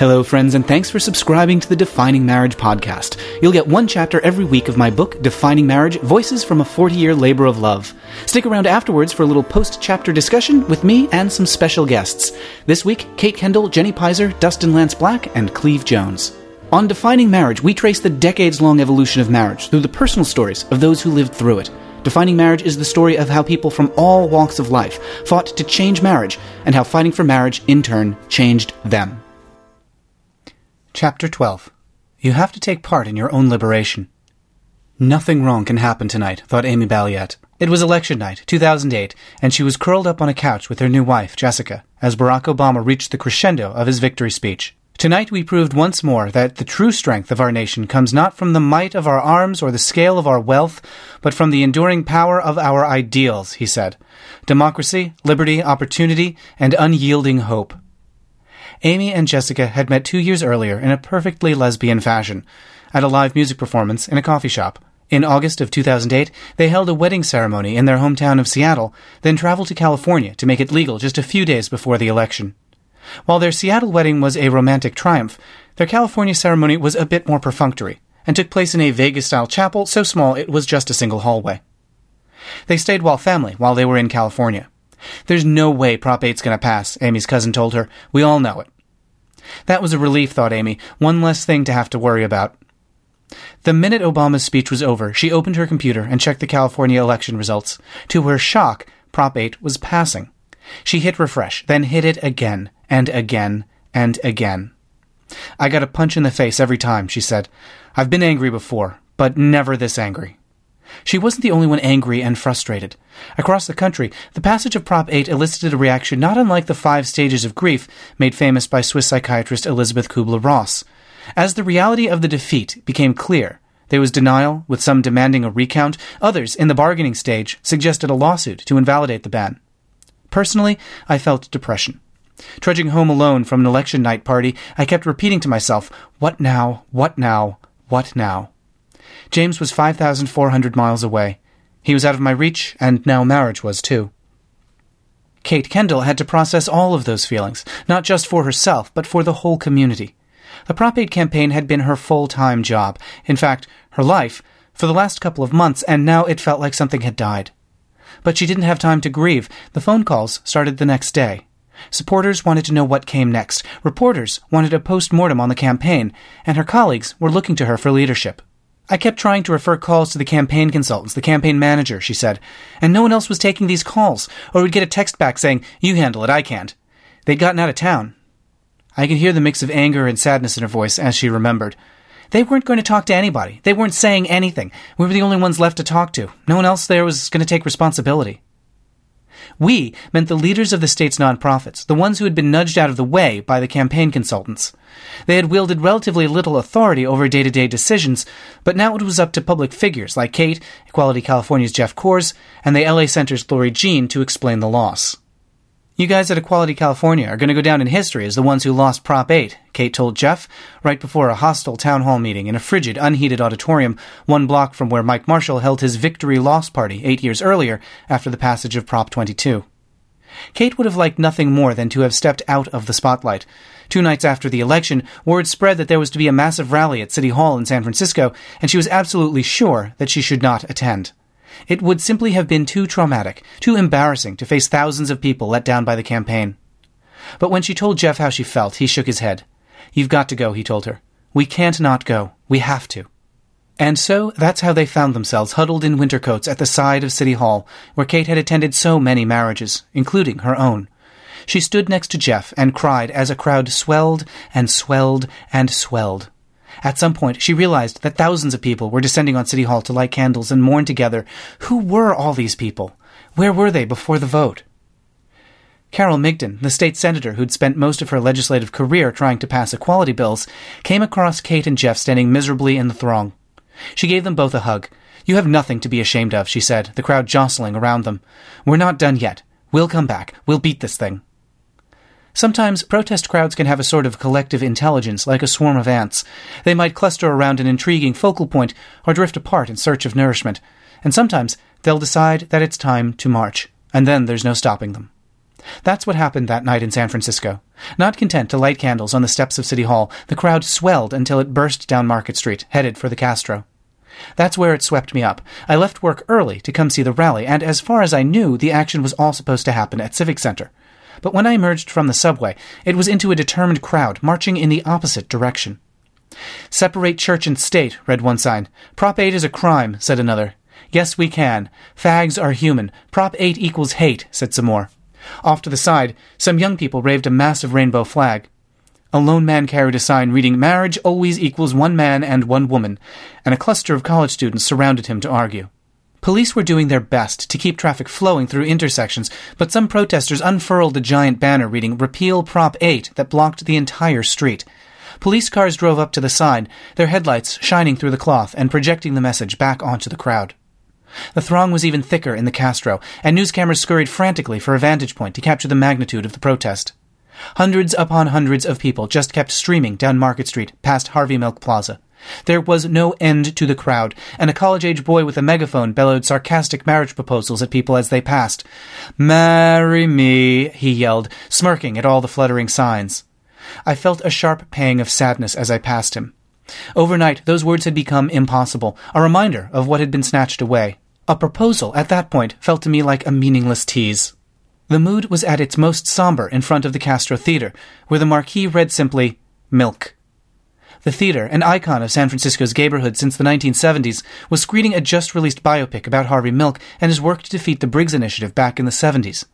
Hello, friends, and thanks for subscribing to the Defining Marriage podcast. You'll get one chapter every week of my book, Defining Marriage Voices from a 40 Year Labor of Love. Stick around afterwards for a little post chapter discussion with me and some special guests. This week, Kate Kendall, Jenny Pizer, Dustin Lance Black, and Cleve Jones. On Defining Marriage, we trace the decades long evolution of marriage through the personal stories of those who lived through it. Defining Marriage is the story of how people from all walks of life fought to change marriage, and how fighting for marriage, in turn, changed them. Chapter 12 You have to take part in your own liberation. Nothing wrong can happen tonight, thought Amy Balliet. It was election night, 2008, and she was curled up on a couch with her new wife, Jessica, as Barack Obama reached the crescendo of his victory speech. Tonight we proved once more that the true strength of our nation comes not from the might of our arms or the scale of our wealth, but from the enduring power of our ideals, he said. Democracy, liberty, opportunity, and unyielding hope. Amy and Jessica had met two years earlier in a perfectly lesbian fashion, at a live music performance in a coffee shop. In August of 2008, they held a wedding ceremony in their hometown of Seattle, then traveled to California to make it legal just a few days before the election. While their Seattle wedding was a romantic triumph, their California ceremony was a bit more perfunctory and took place in a Vegas style chapel so small it was just a single hallway. They stayed while family while they were in California. There's no way Prop 8's going to pass, Amy's cousin told her. We all know it. That was a relief, thought Amy. One less thing to have to worry about. The minute Obama's speech was over, she opened her computer and checked the California election results. To her shock, Prop 8 was passing. She hit refresh, then hit it again, and again, and again. I got a punch in the face every time, she said. I've been angry before, but never this angry. She wasn't the only one angry and frustrated. Across the country, the passage of Prop 8 elicited a reaction not unlike the five stages of grief made famous by Swiss psychiatrist Elisabeth Kubler Ross. As the reality of the defeat became clear, there was denial, with some demanding a recount, others, in the bargaining stage, suggested a lawsuit to invalidate the ban. Personally, I felt depression. Trudging home alone from an election night party, I kept repeating to myself, What now? What now? What now? James was 5,400 miles away. He was out of my reach, and now marriage was too. Kate Kendall had to process all of those feelings, not just for herself, but for the whole community. The Prop 8 campaign had been her full time job, in fact, her life, for the last couple of months, and now it felt like something had died. But she didn't have time to grieve. The phone calls started the next day. Supporters wanted to know what came next. Reporters wanted a post mortem on the campaign, and her colleagues were looking to her for leadership. I kept trying to refer calls to the campaign consultants, the campaign manager, she said, and no one else was taking these calls, or we'd get a text back saying, You handle it, I can't. They'd gotten out of town. I could hear the mix of anger and sadness in her voice as she remembered. They weren't going to talk to anybody. They weren't saying anything. We were the only ones left to talk to. No one else there was going to take responsibility. We meant the leaders of the state's nonprofits, the ones who had been nudged out of the way by the campaign consultants. They had wielded relatively little authority over day to day decisions, but now it was up to public figures like Kate, Equality California's Jeff Kors, and the LA Center's Lori Jean to explain the loss. You guys at Equality California are going to go down in history as the ones who lost Prop 8, Kate told Jeff, right before a hostile town hall meeting in a frigid, unheated auditorium one block from where Mike Marshall held his victory loss party eight years earlier after the passage of Prop 22. Kate would have liked nothing more than to have stepped out of the spotlight. Two nights after the election, word spread that there was to be a massive rally at City Hall in San Francisco, and she was absolutely sure that she should not attend. It would simply have been too traumatic, too embarrassing to face thousands of people let down by the campaign. But when she told Jeff how she felt, he shook his head. You've got to go, he told her. We can't not go. We have to. And so that's how they found themselves huddled in winter coats at the side of City Hall, where Kate had attended so many marriages, including her own. She stood next to Jeff and cried as a crowd swelled and swelled and swelled. At some point, she realized that thousands of people were descending on City Hall to light candles and mourn together. Who were all these people? Where were they before the vote? Carol Migden, the state senator who'd spent most of her legislative career trying to pass equality bills, came across Kate and Jeff standing miserably in the throng. She gave them both a hug. You have nothing to be ashamed of, she said, the crowd jostling around them. We're not done yet. We'll come back. We'll beat this thing. Sometimes protest crowds can have a sort of collective intelligence, like a swarm of ants. They might cluster around an intriguing focal point or drift apart in search of nourishment. And sometimes they'll decide that it's time to march, and then there's no stopping them. That's what happened that night in San Francisco. Not content to light candles on the steps of City Hall, the crowd swelled until it burst down Market Street, headed for the Castro. That's where it swept me up. I left work early to come see the rally, and as far as I knew, the action was all supposed to happen at Civic Center. But when I emerged from the subway, it was into a determined crowd, marching in the opposite direction. Separate church and state, read one sign. Prop 8 is a crime, said another. Yes, we can. Fags are human. Prop 8 equals hate, said some more. Off to the side, some young people waved a massive rainbow flag. A lone man carried a sign reading, Marriage always equals one man and one woman, and a cluster of college students surrounded him to argue. Police were doing their best to keep traffic flowing through intersections, but some protesters unfurled a giant banner reading Repeal Prop 8 that blocked the entire street. Police cars drove up to the side, their headlights shining through the cloth and projecting the message back onto the crowd. The throng was even thicker in the Castro, and news cameras scurried frantically for a vantage point to capture the magnitude of the protest. Hundreds upon hundreds of people just kept streaming down Market Street past Harvey Milk Plaza. There was no end to the crowd, and a college age boy with a megaphone bellowed sarcastic marriage proposals at people as they passed. Marry me, he yelled, smirking at all the fluttering signs. I felt a sharp pang of sadness as I passed him. Overnight, those words had become impossible, a reminder of what had been snatched away. A proposal, at that point, felt to me like a meaningless tease. The mood was at its most somber in front of the Castro Theater, where the marquee read simply, Milk. The theater, an icon of San Francisco's neighborhood since the 1970s, was screening a just released biopic about Harvey Milk and his work to defeat the Briggs Initiative back in the 70s.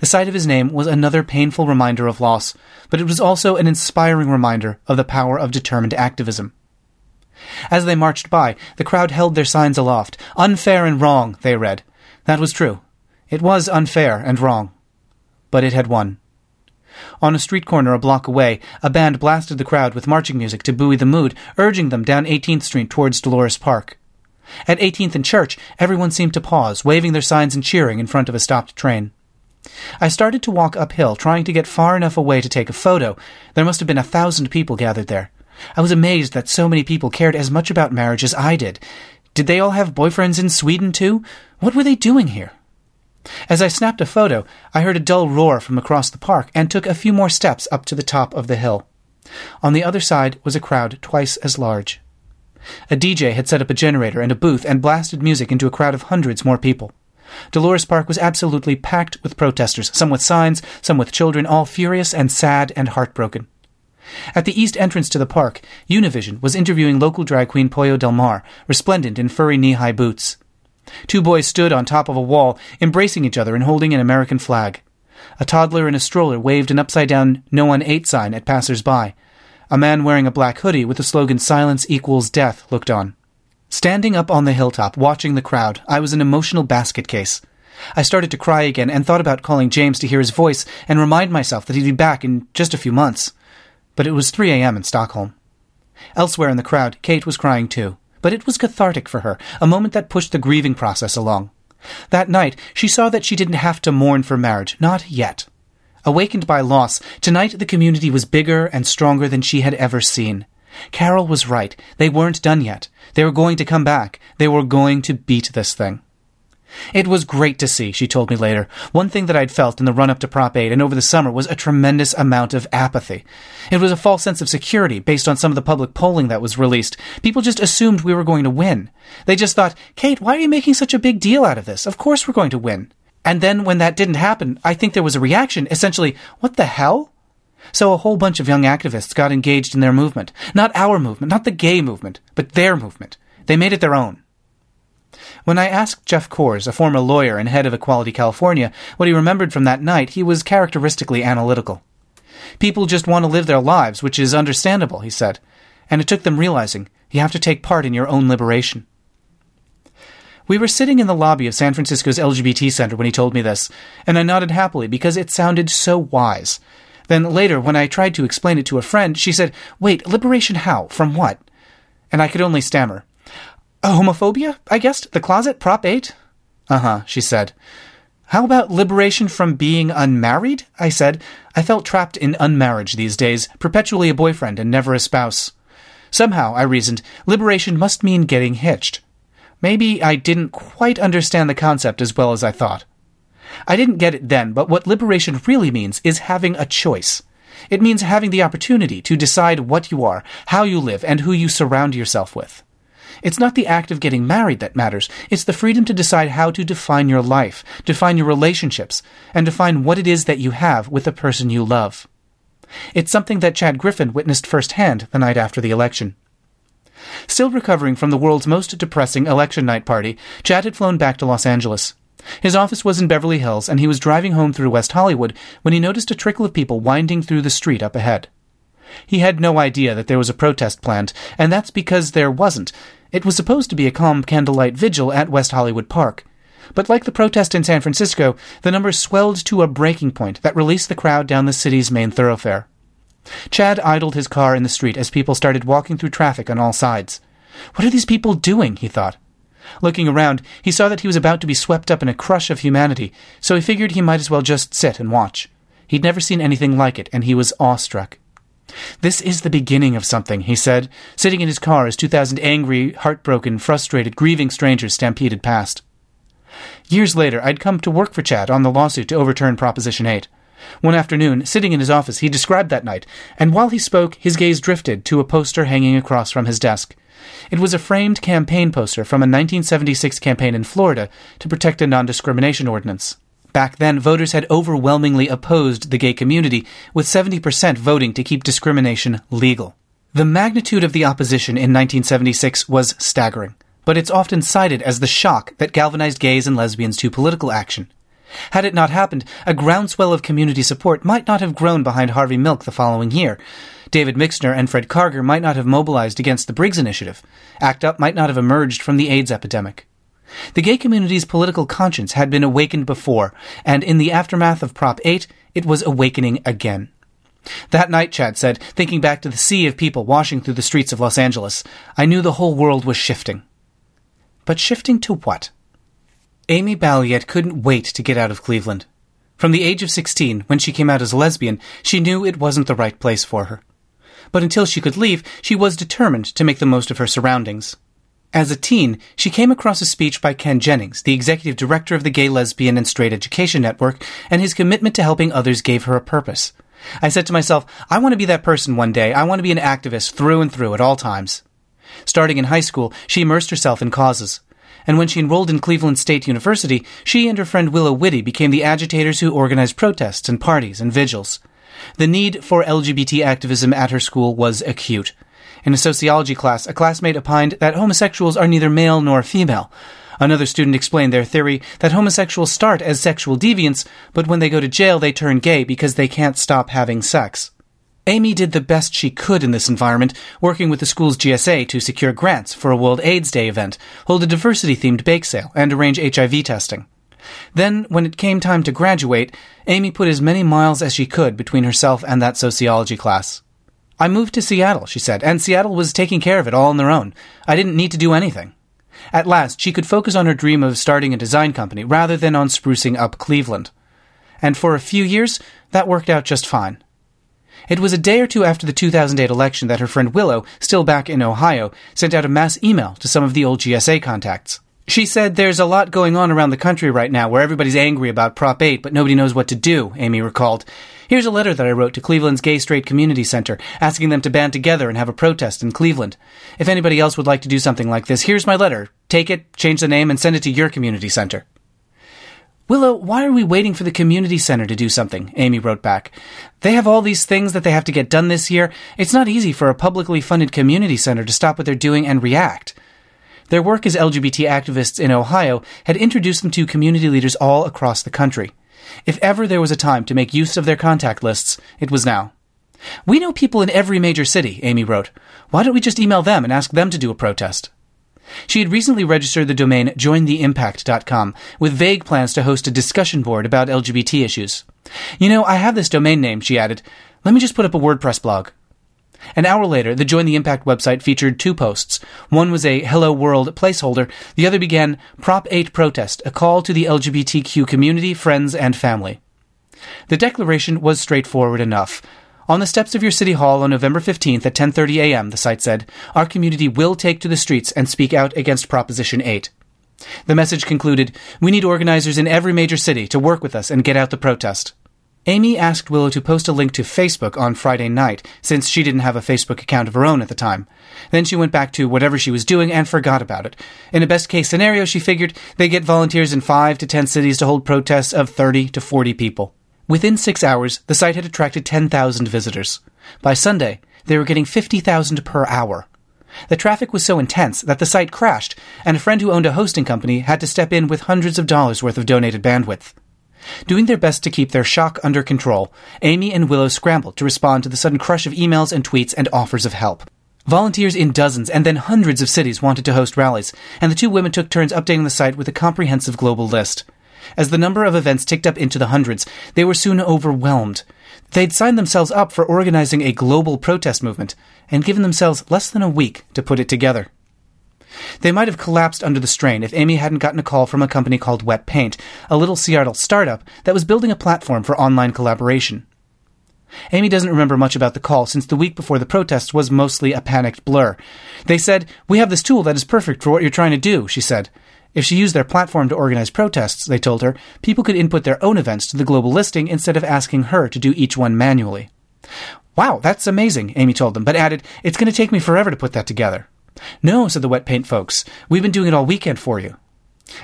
The sight of his name was another painful reminder of loss, but it was also an inspiring reminder of the power of determined activism. As they marched by, the crowd held their signs aloft. Unfair and wrong, they read. That was true. It was unfair and wrong. But it had won. On a street corner a block away, a band blasted the crowd with marching music to buoy the mood, urging them down 18th Street towards Dolores Park. At 18th and Church, everyone seemed to pause, waving their signs and cheering in front of a stopped train. I started to walk uphill, trying to get far enough away to take a photo. There must have been a thousand people gathered there. I was amazed that so many people cared as much about marriage as I did. Did they all have boyfriends in Sweden, too? What were they doing here? As I snapped a photo, I heard a dull roar from across the park and took a few more steps up to the top of the hill. On the other side was a crowd twice as large. A DJ had set up a generator and a booth and blasted music into a crowd of hundreds more people. Dolores Park was absolutely packed with protesters, some with signs, some with children, all furious and sad and heartbroken. At the east entrance to the park, Univision was interviewing local drag queen Pollo Del Mar, resplendent in furry knee high boots. Two boys stood on top of a wall, embracing each other and holding an American flag. A toddler in a stroller waved an upside down No on 8 sign at passers by. A man wearing a black hoodie with the slogan Silence equals death looked on. Standing up on the hilltop, watching the crowd, I was an emotional basket case. I started to cry again and thought about calling James to hear his voice and remind myself that he'd be back in just a few months. But it was 3 a.m. in Stockholm. Elsewhere in the crowd, Kate was crying too but it was cathartic for her, a moment that pushed the grieving process along. That night, she saw that she didn't have to mourn for marriage, not yet. Awakened by loss, tonight the community was bigger and stronger than she had ever seen. Carol was right. They weren't done yet. They were going to come back. They were going to beat this thing. It was great to see, she told me later. One thing that I'd felt in the run up to Prop 8 and over the summer was a tremendous amount of apathy. It was a false sense of security based on some of the public polling that was released. People just assumed we were going to win. They just thought, Kate, why are you making such a big deal out of this? Of course we're going to win. And then when that didn't happen, I think there was a reaction, essentially, what the hell? So a whole bunch of young activists got engaged in their movement. Not our movement, not the gay movement, but their movement. They made it their own. When I asked Jeff Kors, a former lawyer and head of Equality California, what he remembered from that night, he was characteristically analytical. People just want to live their lives, which is understandable, he said, and it took them realizing you have to take part in your own liberation. We were sitting in the lobby of San Francisco's LGBT Center when he told me this, and I nodded happily because it sounded so wise. Then later, when I tried to explain it to a friend, she said, Wait, liberation how? From what? And I could only stammer, homophobia, I guessed? The closet? Prop 8? Uh huh, she said. How about liberation from being unmarried? I said. I felt trapped in unmarriage these days, perpetually a boyfriend and never a spouse. Somehow, I reasoned, liberation must mean getting hitched. Maybe I didn't quite understand the concept as well as I thought. I didn't get it then, but what liberation really means is having a choice. It means having the opportunity to decide what you are, how you live, and who you surround yourself with. It's not the act of getting married that matters. It's the freedom to decide how to define your life, define your relationships, and define what it is that you have with the person you love. It's something that Chad Griffin witnessed firsthand the night after the election. Still recovering from the world's most depressing election night party, Chad had flown back to Los Angeles. His office was in Beverly Hills, and he was driving home through West Hollywood when he noticed a trickle of people winding through the street up ahead. He had no idea that there was a protest planned, and that's because there wasn't. It was supposed to be a calm candlelight vigil at West Hollywood Park. But like the protest in San Francisco, the numbers swelled to a breaking point that released the crowd down the city's main thoroughfare. Chad idled his car in the street as people started walking through traffic on all sides. What are these people doing? he thought. Looking around, he saw that he was about to be swept up in a crush of humanity, so he figured he might as well just sit and watch. He'd never seen anything like it, and he was awestruck. This is the beginning of something, he said, sitting in his car as 2,000 angry, heartbroken, frustrated, grieving strangers stampeded past. Years later, I'd come to work for Chad on the lawsuit to overturn Proposition 8. One afternoon, sitting in his office, he described that night, and while he spoke, his gaze drifted to a poster hanging across from his desk. It was a framed campaign poster from a 1976 campaign in Florida to protect a non discrimination ordinance. Back then, voters had overwhelmingly opposed the gay community, with 70% voting to keep discrimination legal. The magnitude of the opposition in 1976 was staggering, but it's often cited as the shock that galvanized gays and lesbians to political action. Had it not happened, a groundswell of community support might not have grown behind Harvey Milk the following year. David Mixner and Fred Karger might not have mobilized against the Briggs Initiative. ACT UP might not have emerged from the AIDS epidemic. The gay community's political conscience had been awakened before, and in the aftermath of Prop 8, it was awakening again. That night, Chad said, thinking back to the sea of people washing through the streets of Los Angeles, I knew the whole world was shifting. But shifting to what? Amy Balliet couldn't wait to get out of Cleveland. From the age of 16, when she came out as a lesbian, she knew it wasn't the right place for her. But until she could leave, she was determined to make the most of her surroundings. As a teen, she came across a speech by Kevin Jennings, the executive director of the Gay, Lesbian, and Straight Education Network, and his commitment to helping others gave her a purpose. I said to myself, I want to be that person one day. I want to be an activist through and through at all times. Starting in high school, she immersed herself in causes. And when she enrolled in Cleveland State University, she and her friend Willow Whitty became the agitators who organized protests and parties and vigils. The need for LGBT activism at her school was acute. In a sociology class, a classmate opined that homosexuals are neither male nor female. Another student explained their theory that homosexuals start as sexual deviants, but when they go to jail, they turn gay because they can't stop having sex. Amy did the best she could in this environment, working with the school's GSA to secure grants for a World AIDS Day event, hold a diversity themed bake sale, and arrange HIV testing. Then, when it came time to graduate, Amy put as many miles as she could between herself and that sociology class. I moved to Seattle, she said, and Seattle was taking care of it all on their own. I didn't need to do anything. At last, she could focus on her dream of starting a design company rather than on sprucing up Cleveland. And for a few years, that worked out just fine. It was a day or two after the 2008 election that her friend Willow, still back in Ohio, sent out a mass email to some of the old GSA contacts. She said there's a lot going on around the country right now where everybody's angry about Prop 8, but nobody knows what to do, Amy recalled. Here's a letter that I wrote to Cleveland's Gay Straight Community Center, asking them to band together and have a protest in Cleveland. If anybody else would like to do something like this, here's my letter. Take it, change the name, and send it to your community center. Willow, why are we waiting for the community center to do something? Amy wrote back. They have all these things that they have to get done this year. It's not easy for a publicly funded community center to stop what they're doing and react. Their work as LGBT activists in Ohio had introduced them to community leaders all across the country. If ever there was a time to make use of their contact lists, it was now. We know people in every major city, Amy wrote. Why don't we just email them and ask them to do a protest? She had recently registered the domain jointheimpact.com with vague plans to host a discussion board about LGBT issues. You know, I have this domain name, she added. Let me just put up a WordPress blog. An hour later, the Join the Impact website featured two posts. One was a Hello World placeholder, the other began Prop 8 Protest, a call to the LGBTQ community, friends, and family. The declaration was straightforward enough. On the steps of your city hall on November 15th at 10:30 a.m., the site said, our community will take to the streets and speak out against Proposition 8. The message concluded We need organizers in every major city to work with us and get out the protest. Amy asked Willow to post a link to Facebook on Friday night, since she didn't have a Facebook account of her own at the time. Then she went back to whatever she was doing and forgot about it. In a best case scenario, she figured they get volunteers in 5 to 10 cities to hold protests of 30 to 40 people. Within six hours, the site had attracted 10,000 visitors. By Sunday, they were getting 50,000 per hour. The traffic was so intense that the site crashed, and a friend who owned a hosting company had to step in with hundreds of dollars worth of donated bandwidth. Doing their best to keep their shock under control, Amy and Willow scrambled to respond to the sudden crush of emails and tweets and offers of help. Volunteers in dozens and then hundreds of cities wanted to host rallies, and the two women took turns updating the site with a comprehensive global list. As the number of events ticked up into the hundreds, they were soon overwhelmed. They'd signed themselves up for organizing a global protest movement, and given themselves less than a week to put it together. They might have collapsed under the strain if Amy hadn't gotten a call from a company called Wetpaint, a little Seattle startup that was building a platform for online collaboration. Amy doesn't remember much about the call since the week before the protests was mostly a panicked blur. They said, We have this tool that is perfect for what you're trying to do, she said. If she used their platform to organize protests, they told her, people could input their own events to the global listing instead of asking her to do each one manually. Wow, that's amazing, Amy told them, but added, It's going to take me forever to put that together. No, said the Wetpaint folks. We've been doing it all weekend for you.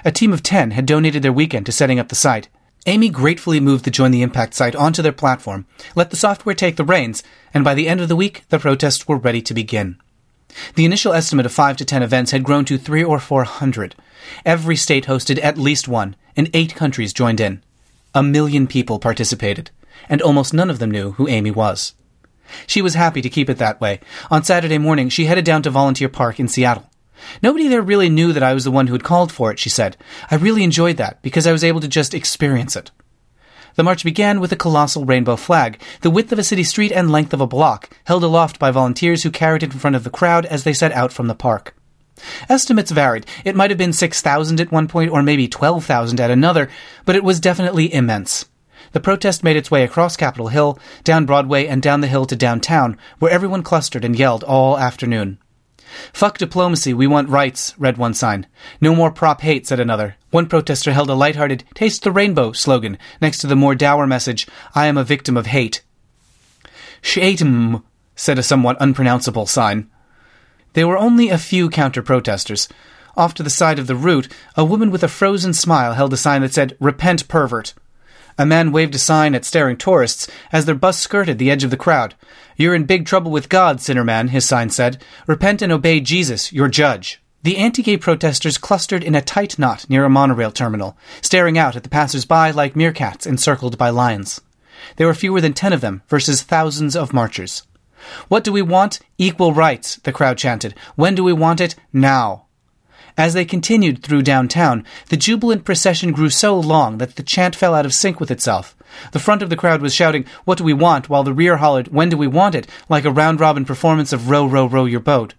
A team of ten had donated their weekend to setting up the site. Amy gratefully moved the Join the Impact site onto their platform, let the software take the reins, and by the end of the week, the protests were ready to begin. The initial estimate of five to ten events had grown to three or four hundred. Every state hosted at least one, and eight countries joined in. A million people participated, and almost none of them knew who Amy was. She was happy to keep it that way. On Saturday morning, she headed down to Volunteer Park in Seattle. Nobody there really knew that I was the one who had called for it, she said. I really enjoyed that because I was able to just experience it. The march began with a colossal rainbow flag, the width of a city street and length of a block, held aloft by volunteers who carried it in front of the crowd as they set out from the park. Estimates varied. It might have been 6,000 at one point or maybe 12,000 at another, but it was definitely immense. The protest made its way across Capitol Hill, down Broadway, and down the hill to downtown, where everyone clustered and yelled all afternoon. Fuck diplomacy, we want rights, read one sign. No more prop hate, said another. One protester held a light-hearted Taste the Rainbow slogan next to the more dour message, I am a victim of hate. Shatem, said a somewhat unpronounceable sign. There were only a few counter-protesters. Off to the side of the route, a woman with a frozen smile held a sign that said, Repent, pervert. A man waved a sign at staring tourists as their bus skirted the edge of the crowd. You're in big trouble with God, sinner man, his sign said. Repent and obey Jesus, your judge. The anti-gay protesters clustered in a tight knot near a monorail terminal, staring out at the passers-by like meerkats encircled by lions. There were fewer than ten of them versus thousands of marchers. What do we want? Equal rights, the crowd chanted. When do we want it? Now. As they continued through downtown, the jubilant procession grew so long that the chant fell out of sync with itself. The front of the crowd was shouting, What do we want? while the rear hollered, When do we want it? like a round robin performance of Row, Row, Row Your Boat.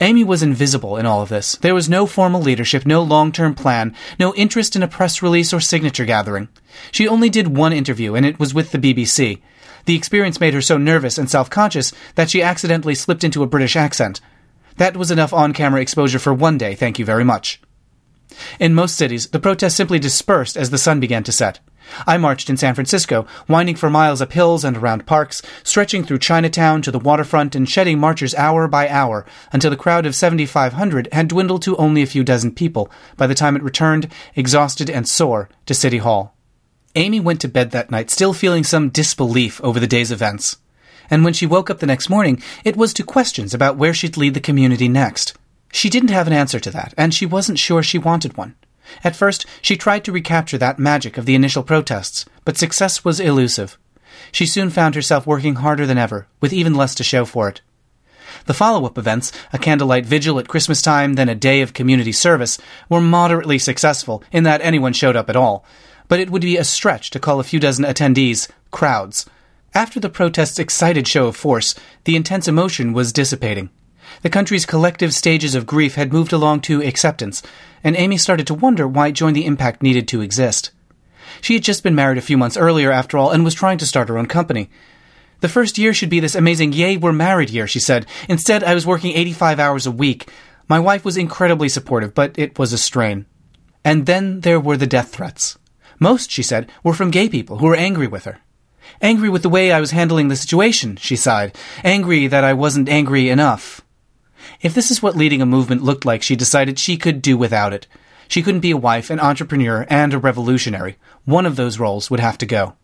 Amy was invisible in all of this. There was no formal leadership, no long term plan, no interest in a press release or signature gathering. She only did one interview, and it was with the BBC. The experience made her so nervous and self conscious that she accidentally slipped into a British accent. That was enough on camera exposure for one day, thank you very much. In most cities, the protests simply dispersed as the sun began to set. I marched in San Francisco, winding for miles up hills and around parks, stretching through Chinatown to the waterfront and shedding marchers hour by hour until the crowd of 7,500 had dwindled to only a few dozen people by the time it returned, exhausted and sore, to City Hall. Amy went to bed that night still feeling some disbelief over the day's events and when she woke up the next morning, it was to questions about where she'd lead the community next. She didn't have an answer to that, and she wasn't sure she wanted one. At first, she tried to recapture that magic of the initial protests, but success was elusive. She soon found herself working harder than ever, with even less to show for it. The follow up events, a candlelight vigil at Christmas time, then a day of community service, were moderately successful in that anyone showed up at all, but it would be a stretch to call a few dozen attendees crowds. After the protest's excited show of force, the intense emotion was dissipating. The country's collective stages of grief had moved along to acceptance, and Amy started to wonder why Join the Impact needed to exist. She had just been married a few months earlier, after all, and was trying to start her own company. The first year should be this amazing yay, we're married year, she said. Instead, I was working 85 hours a week. My wife was incredibly supportive, but it was a strain. And then there were the death threats. Most, she said, were from gay people who were angry with her. Angry with the way I was handling the situation, she sighed. Angry that I wasn't angry enough. If this is what leading a movement looked like, she decided she could do without it. She couldn't be a wife, an entrepreneur, and a revolutionary. One of those roles would have to go.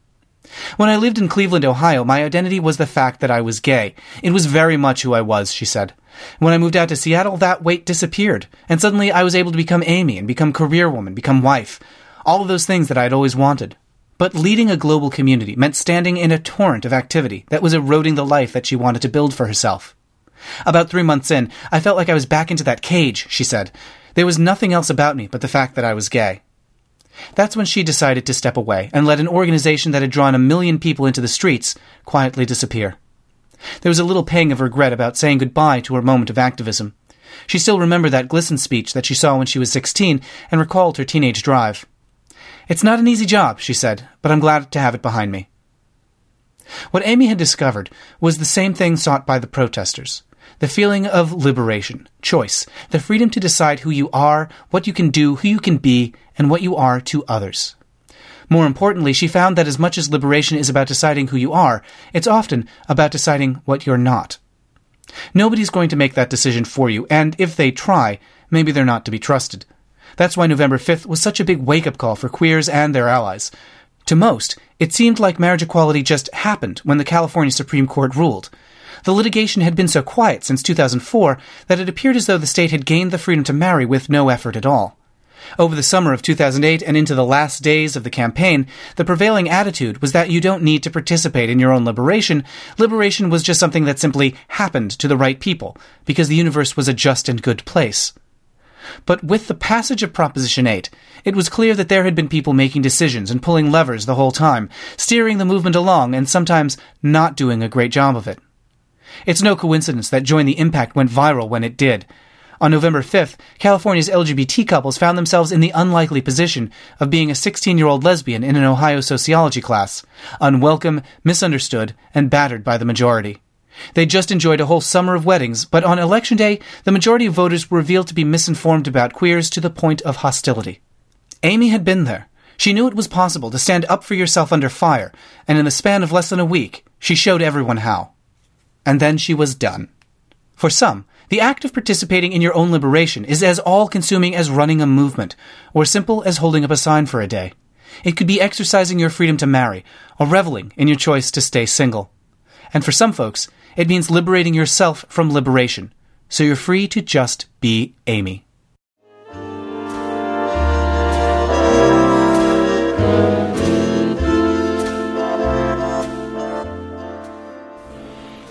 When I lived in Cleveland, Ohio, my identity was the fact that I was gay. It was very much who I was, she said. When I moved out to Seattle, that weight disappeared, and suddenly I was able to become Amy and become career woman, become wife. All of those things that I had always wanted. But leading a global community meant standing in a torrent of activity that was eroding the life that she wanted to build for herself. About three months in, I felt like I was back into that cage, she said. There was nothing else about me but the fact that I was gay. That's when she decided to step away and let an organization that had drawn a million people into the streets quietly disappear. There was a little pang of regret about saying goodbye to her moment of activism. She still remembered that GLSEN speech that she saw when she was 16 and recalled her teenage drive. It's not an easy job, she said, but I'm glad to have it behind me. What Amy had discovered was the same thing sought by the protesters the feeling of liberation, choice, the freedom to decide who you are, what you can do, who you can be, and what you are to others. More importantly, she found that as much as liberation is about deciding who you are, it's often about deciding what you're not. Nobody's going to make that decision for you, and if they try, maybe they're not to be trusted. That's why November 5th was such a big wake up call for queers and their allies. To most, it seemed like marriage equality just happened when the California Supreme Court ruled. The litigation had been so quiet since 2004 that it appeared as though the state had gained the freedom to marry with no effort at all. Over the summer of 2008 and into the last days of the campaign, the prevailing attitude was that you don't need to participate in your own liberation. Liberation was just something that simply happened to the right people, because the universe was a just and good place. But with the passage of Proposition 8, it was clear that there had been people making decisions and pulling levers the whole time, steering the movement along and sometimes not doing a great job of it. It's no coincidence that Join the Impact went viral when it did. On November 5th, California's LGBT couples found themselves in the unlikely position of being a 16 year old lesbian in an Ohio sociology class, unwelcome, misunderstood, and battered by the majority. They just enjoyed a whole summer of weddings, but on election day, the majority of voters were revealed to be misinformed about queers to the point of hostility. Amy had been there. She knew it was possible to stand up for yourself under fire, and in the span of less than a week, she showed everyone how. And then she was done. For some, the act of participating in your own liberation is as all consuming as running a movement, or simple as holding up a sign for a day. It could be exercising your freedom to marry, or reveling in your choice to stay single. And for some folks, it means liberating yourself from liberation, so you're free to just be Amy.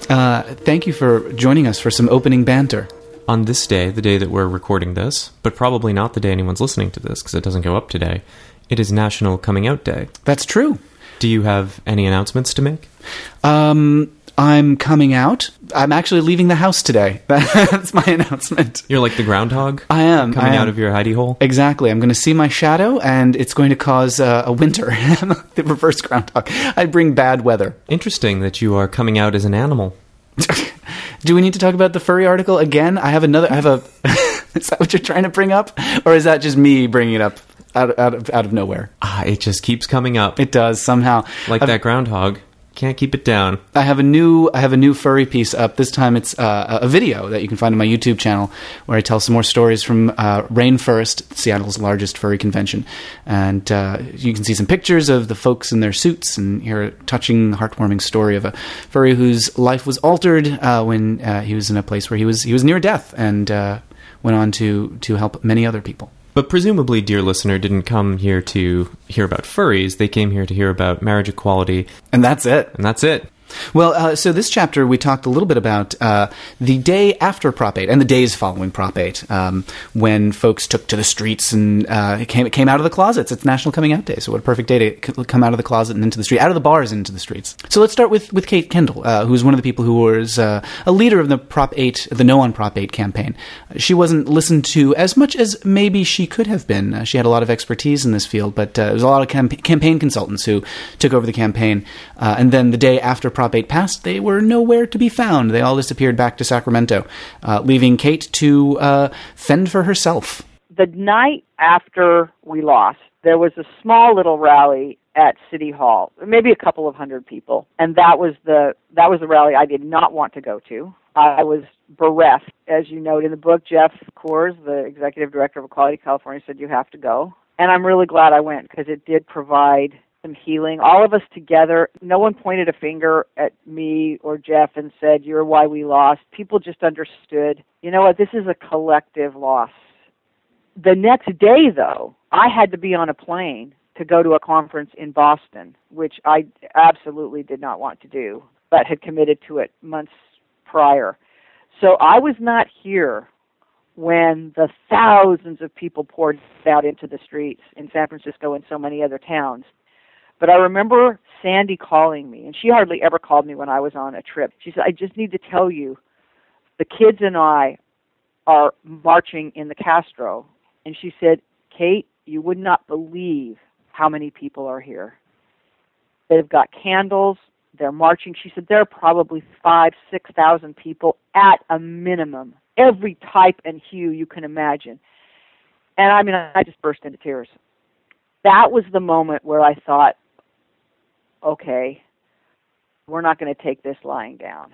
Uh, thank you for joining us for some opening banter. On this day, the day that we're recording this, but probably not the day anyone's listening to this because it doesn't go up today, it is National Coming Out Day. That's true. Do you have any announcements to make? Um, I'm coming out. I'm actually leaving the house today. That's my announcement. You're like the groundhog? I am. Coming I am. out of your hidey hole? Exactly. I'm going to see my shadow, and it's going to cause uh, a winter. the reverse groundhog. I bring bad weather. Interesting that you are coming out as an animal. Do we need to talk about the furry article again? I have another. I have a. is that what you're trying to bring up, or is that just me bringing it up out out of out of nowhere? Ah, it just keeps coming up. It does somehow. like I've- that groundhog. Can't keep it down. I have a new I have a new furry piece up. This time it's uh, a video that you can find on my YouTube channel where I tell some more stories from uh, RainFurrest, Seattle's largest furry convention, and uh, you can see some pictures of the folks in their suits and hear a touching, heartwarming story of a furry whose life was altered uh, when uh, he was in a place where he was he was near death and uh, went on to to help many other people. But presumably, dear listener, didn't come here to hear about furries. They came here to hear about marriage equality, And that's it. and that's it. Well, uh, so this chapter we talked a little bit about uh, the day after Prop 8 and the days following Prop 8, um, when folks took to the streets and uh, came, came out of the closets. It's National Coming Out Day, so what a perfect day to come out of the closet and into the street, out of the bars and into the streets. So let's start with, with Kate Kendall, uh, who's one of the people who was uh, a leader of the Prop 8, the No on Prop 8 campaign. She wasn't listened to as much as maybe she could have been. Uh, she had a lot of expertise in this field, but uh, there was a lot of camp- campaign consultants who took over the campaign. And then the day after Prop Prop 8 passed, they were nowhere to be found. They all disappeared back to Sacramento, uh, leaving Kate to uh, fend for herself. The night after we lost, there was a small little rally at City Hall, maybe a couple of hundred people, and that was the that was the rally I did not want to go to. I was bereft, as you note in the book. Jeff Kors, the executive director of Equality California, said you have to go, and I'm really glad I went because it did provide some healing. All of us together, no one pointed a finger at me or Jeff and said, You're why we lost. People just understood, you know what, this is a collective loss. The next day, though, I had to be on a plane to go to a conference in Boston, which I absolutely did not want to do, but had committed to it months prior. So I was not here when the thousands of people poured out into the streets in San Francisco and so many other towns. But I remember Sandy calling me, and she hardly ever called me when I was on a trip. She said, I just need to tell you, the kids and I are marching in the Castro. And she said, Kate, you would not believe how many people are here. They've got candles, they're marching. She said there are probably five, six thousand people at a minimum, every type and hue you can imagine. And I mean, I just burst into tears. That was the moment where I thought, okay, we're not going to take this lying down.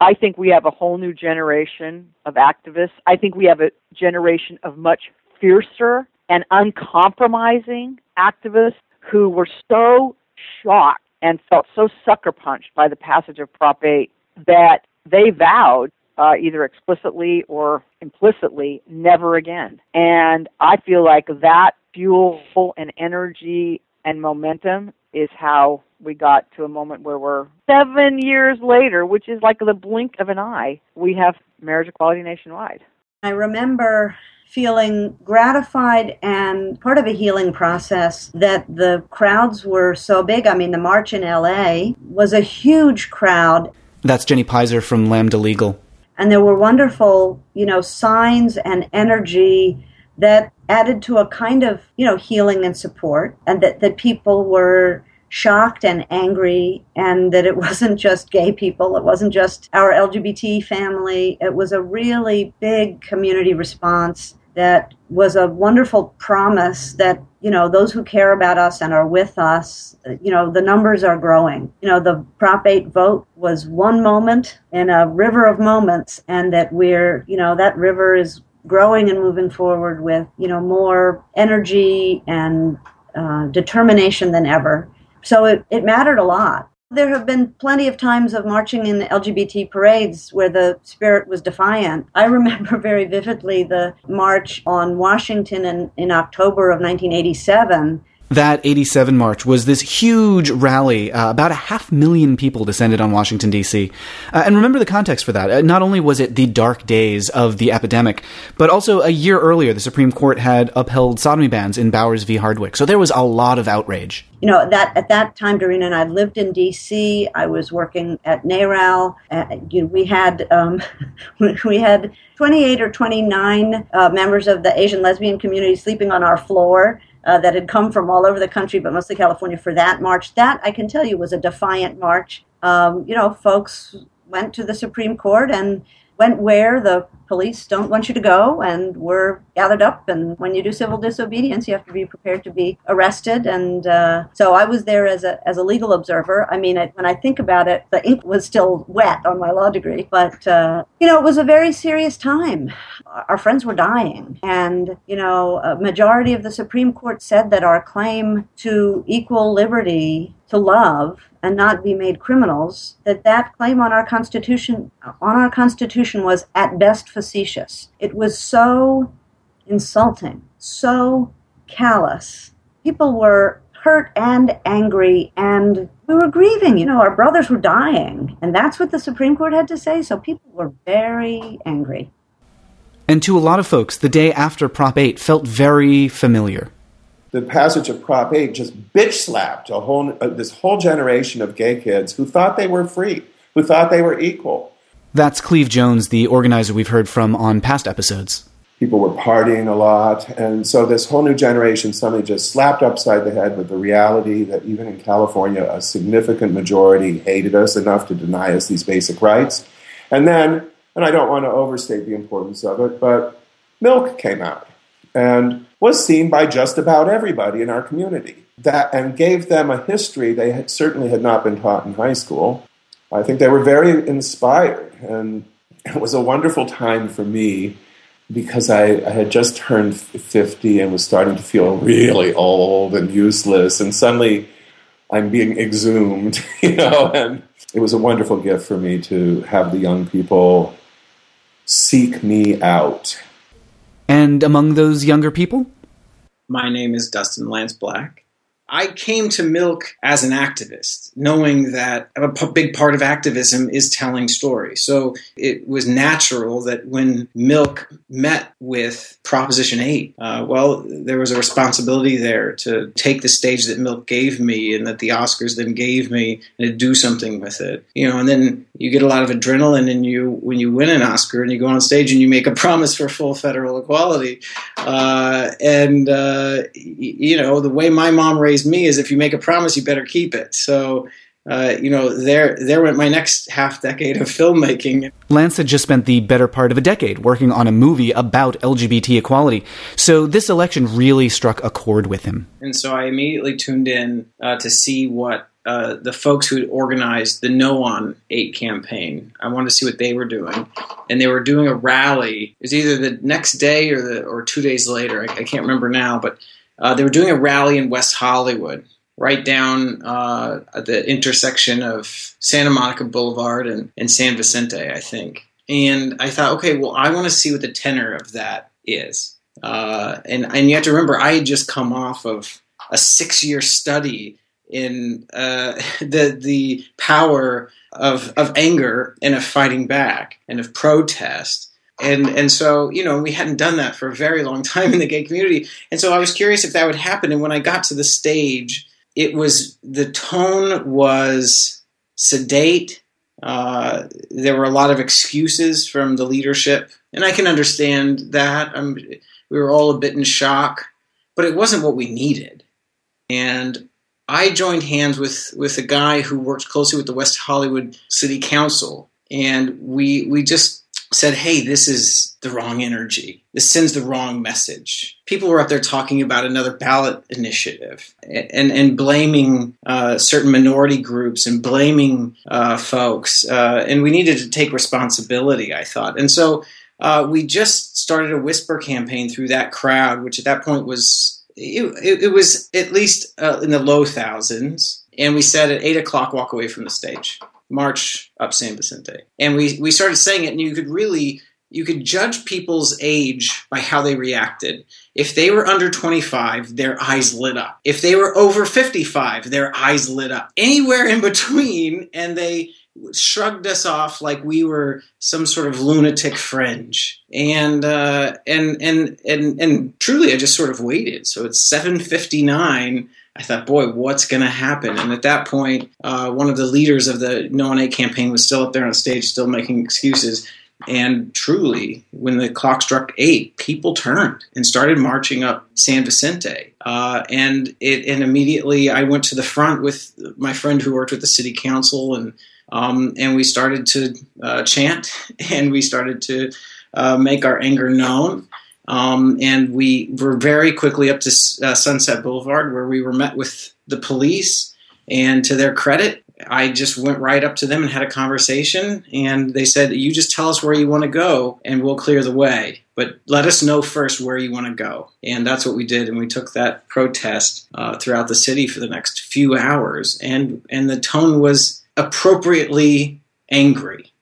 I think we have a whole new generation of activists. I think we have a generation of much fiercer and uncompromising activists who were so shocked and felt so sucker punched by the passage of Prop 8 that they vowed, uh, either explicitly or implicitly, never again. And I feel like that fuel and energy and momentum is how we got to a moment where we're seven years later, which is like the blink of an eye, we have marriage equality nationwide. I remember feeling gratified and part of a healing process that the crowds were so big. I mean, the march in LA was a huge crowd. That's Jenny Pizer from Lambda Legal. And there were wonderful, you know, signs and energy that added to a kind of, you know, healing and support, and that, that people were shocked and angry, and that it wasn't just gay people, it wasn't just our LGBT family. It was a really big community response that was a wonderful promise that you know those who care about us and are with us you know the numbers are growing you know the prop 8 vote was one moment in a river of moments and that we're you know that river is growing and moving forward with you know more energy and uh, determination than ever so it, it mattered a lot there have been plenty of times of marching in LGBT parades where the spirit was defiant. I remember very vividly the march on Washington in, in October of 1987 that 87 March was this huge rally. Uh, about a half million people descended on Washington, D.C. Uh, and remember the context for that. Uh, not only was it the dark days of the epidemic, but also a year earlier, the Supreme Court had upheld sodomy bans in Bowers v. Hardwick. So there was a lot of outrage. You know, that at that time, Doreen and I lived in D.C. I was working at NARAL. Uh, you know, we had um, we had 28 or 29 uh, members of the Asian lesbian community sleeping on our floor uh, that had come from all over the country, but mostly California, for that march. That, I can tell you, was a defiant march. Um, you know, folks went to the Supreme Court and went where the police don't want you to go and were gathered up. And when you do civil disobedience, you have to be prepared to be arrested. And uh, so I was there as a, as a legal observer. I mean, it, when I think about it, the ink was still wet on my law degree. But, uh, you know, it was a very serious time. Our friends were dying. And, you know, a majority of the Supreme Court said that our claim to equal liberty to love and not be made criminals, that that claim on our Constitution on our Constitution was at best facetious. It was so insulting, so callous. People were hurt and angry and we were grieving. You know, our brothers were dying. And that's what the Supreme Court had to say. So people were very angry. And to a lot of folks, the day after Prop 8 felt very familiar the passage of Prop 8 just bitch slapped a whole, uh, this whole generation of gay kids who thought they were free, who thought they were equal. That's Cleve Jones, the organizer we've heard from on past episodes. people were partying a lot. And so this whole new generation suddenly just slapped upside the head with the reality that even in California, a significant majority hated us enough to deny us these basic rights. And then, and I don't want to overstate the importance of it, but milk came out and was seen by just about everybody in our community. That and gave them a history they had, certainly had not been taught in high school. I think they were very inspired, and it was a wonderful time for me because I, I, had just turned 50 and was starting to feel really old and useless. And suddenly I'm being exhumed, you know, and it was a wonderful gift for me to have the young people seek me out. And among those younger people? My name is Dustin Lance Black. I came to Milk as an activist, knowing that a p- big part of activism is telling stories. So it was natural that when Milk met with Proposition 8, uh, well, there was a responsibility there to take the stage that Milk gave me and that the Oscars then gave me and to do something with it. You know, and then you get a lot of adrenaline and you when you win an Oscar and you go on stage and you make a promise for full federal equality. Uh, and, uh, you know, the way my mom raised me is if you make a promise, you better keep it. So, uh, you know, there there went my next half decade of filmmaking. Lance had just spent the better part of a decade working on a movie about LGBT equality, so this election really struck a chord with him. And so I immediately tuned in uh, to see what uh, the folks who had organized the No on Eight campaign. I wanted to see what they were doing, and they were doing a rally. It was either the next day or the or two days later. I, I can't remember now, but uh, they were doing a rally in West Hollywood, right down uh, at the intersection of Santa Monica Boulevard and, and San Vicente, I think. And I thought, okay, well, I want to see what the tenor of that is. Uh, and and you have to remember, I had just come off of a six year study in uh, the the power of of anger and of fighting back and of protest and and so you know we hadn't done that for a very long time in the gay community. And so i was curious if that would happen. And when i got to the stage it was the tone was sedate. Uh, there were a lot of excuses from the leadership. And i can understand that. I'm, we were all a bit in shock. But it wasn't what we needed. And i joined hands with with a guy who worked closely with the west hollywood city council. And we we just said, hey, this is the wrong energy. This sends the wrong message. People were up there talking about another ballot initiative and, and blaming uh, certain minority groups and blaming uh, folks. Uh, and we needed to take responsibility, I thought. And so uh, we just started a whisper campaign through that crowd, which at that point was, it, it, it was at least uh, in the low thousands. And we said at eight o'clock, walk away from the stage march up San Vicente. And we, we started saying it, and you could really you could judge people's age by how they reacted. If they were under 25, their eyes lit up. If they were over 55, their eyes lit up. Anywhere in between, and they shrugged us off like we were some sort of lunatic fringe. And uh, and and and and truly, I just sort of waited. So it's 7:59 I thought, boy, what's going to happen? And at that point, uh, one of the leaders of the No on Eight campaign was still up there on stage, still making excuses. And truly, when the clock struck eight, people turned and started marching up San Vicente. Uh, and it, and immediately, I went to the front with my friend who worked with the city council, and um, and we started to uh, chant, and we started to uh, make our anger known. Um, and we were very quickly up to uh, Sunset Boulevard, where we were met with the police. And to their credit, I just went right up to them and had a conversation. And they said, You just tell us where you want to go, and we'll clear the way. But let us know first where you want to go. And that's what we did. And we took that protest uh, throughout the city for the next few hours. And, and the tone was appropriately angry.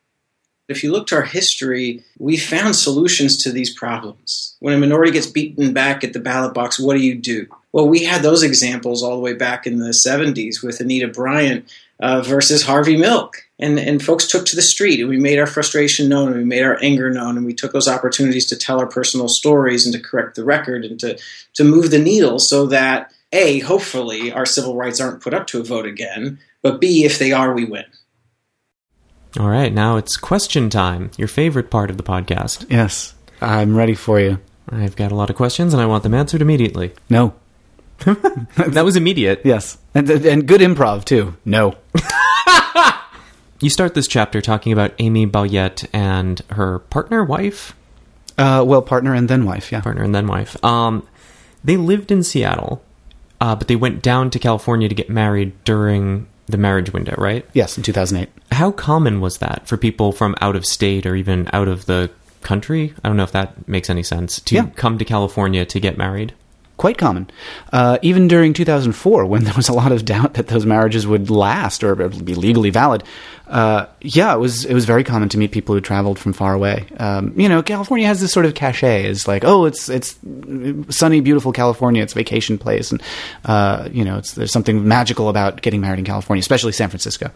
If you look to our history, we found solutions to these problems. When a minority gets beaten back at the ballot box, what do you do? Well, we had those examples all the way back in the 70s with Anita Bryant uh, versus Harvey Milk. And, and folks took to the street and we made our frustration known and we made our anger known and we took those opportunities to tell our personal stories and to correct the record and to, to move the needle so that A, hopefully our civil rights aren't put up to a vote again, but B, if they are, we win. All right, now it's question time, your favorite part of the podcast. Yes. I'm ready for you. I've got a lot of questions and I want them answered immediately. No. that was immediate. Yes. And, and good improv, too. No. You start this chapter talking about Amy Balliett and her partner, wife, Uh, well, partner and then wife, yeah. partner and then wife. Um, they lived in Seattle, uh, but they went down to California to get married during the marriage window, right? Yes, in 2008. How common was that for people from out of state or even out of the country? I don't know if that makes any sense to Yeah. come to California to get married. Quite common. Uh, even during 2004, when there was a lot of doubt that those marriages would last or be legally valid, uh, yeah, it was it was very common to meet people who traveled from far away. Um, you know, California has this sort of cachet. It's like, oh, it's it's sunny, beautiful California. It's a vacation place, and uh, you know, it's, there's something magical about getting married in California, especially San Francisco.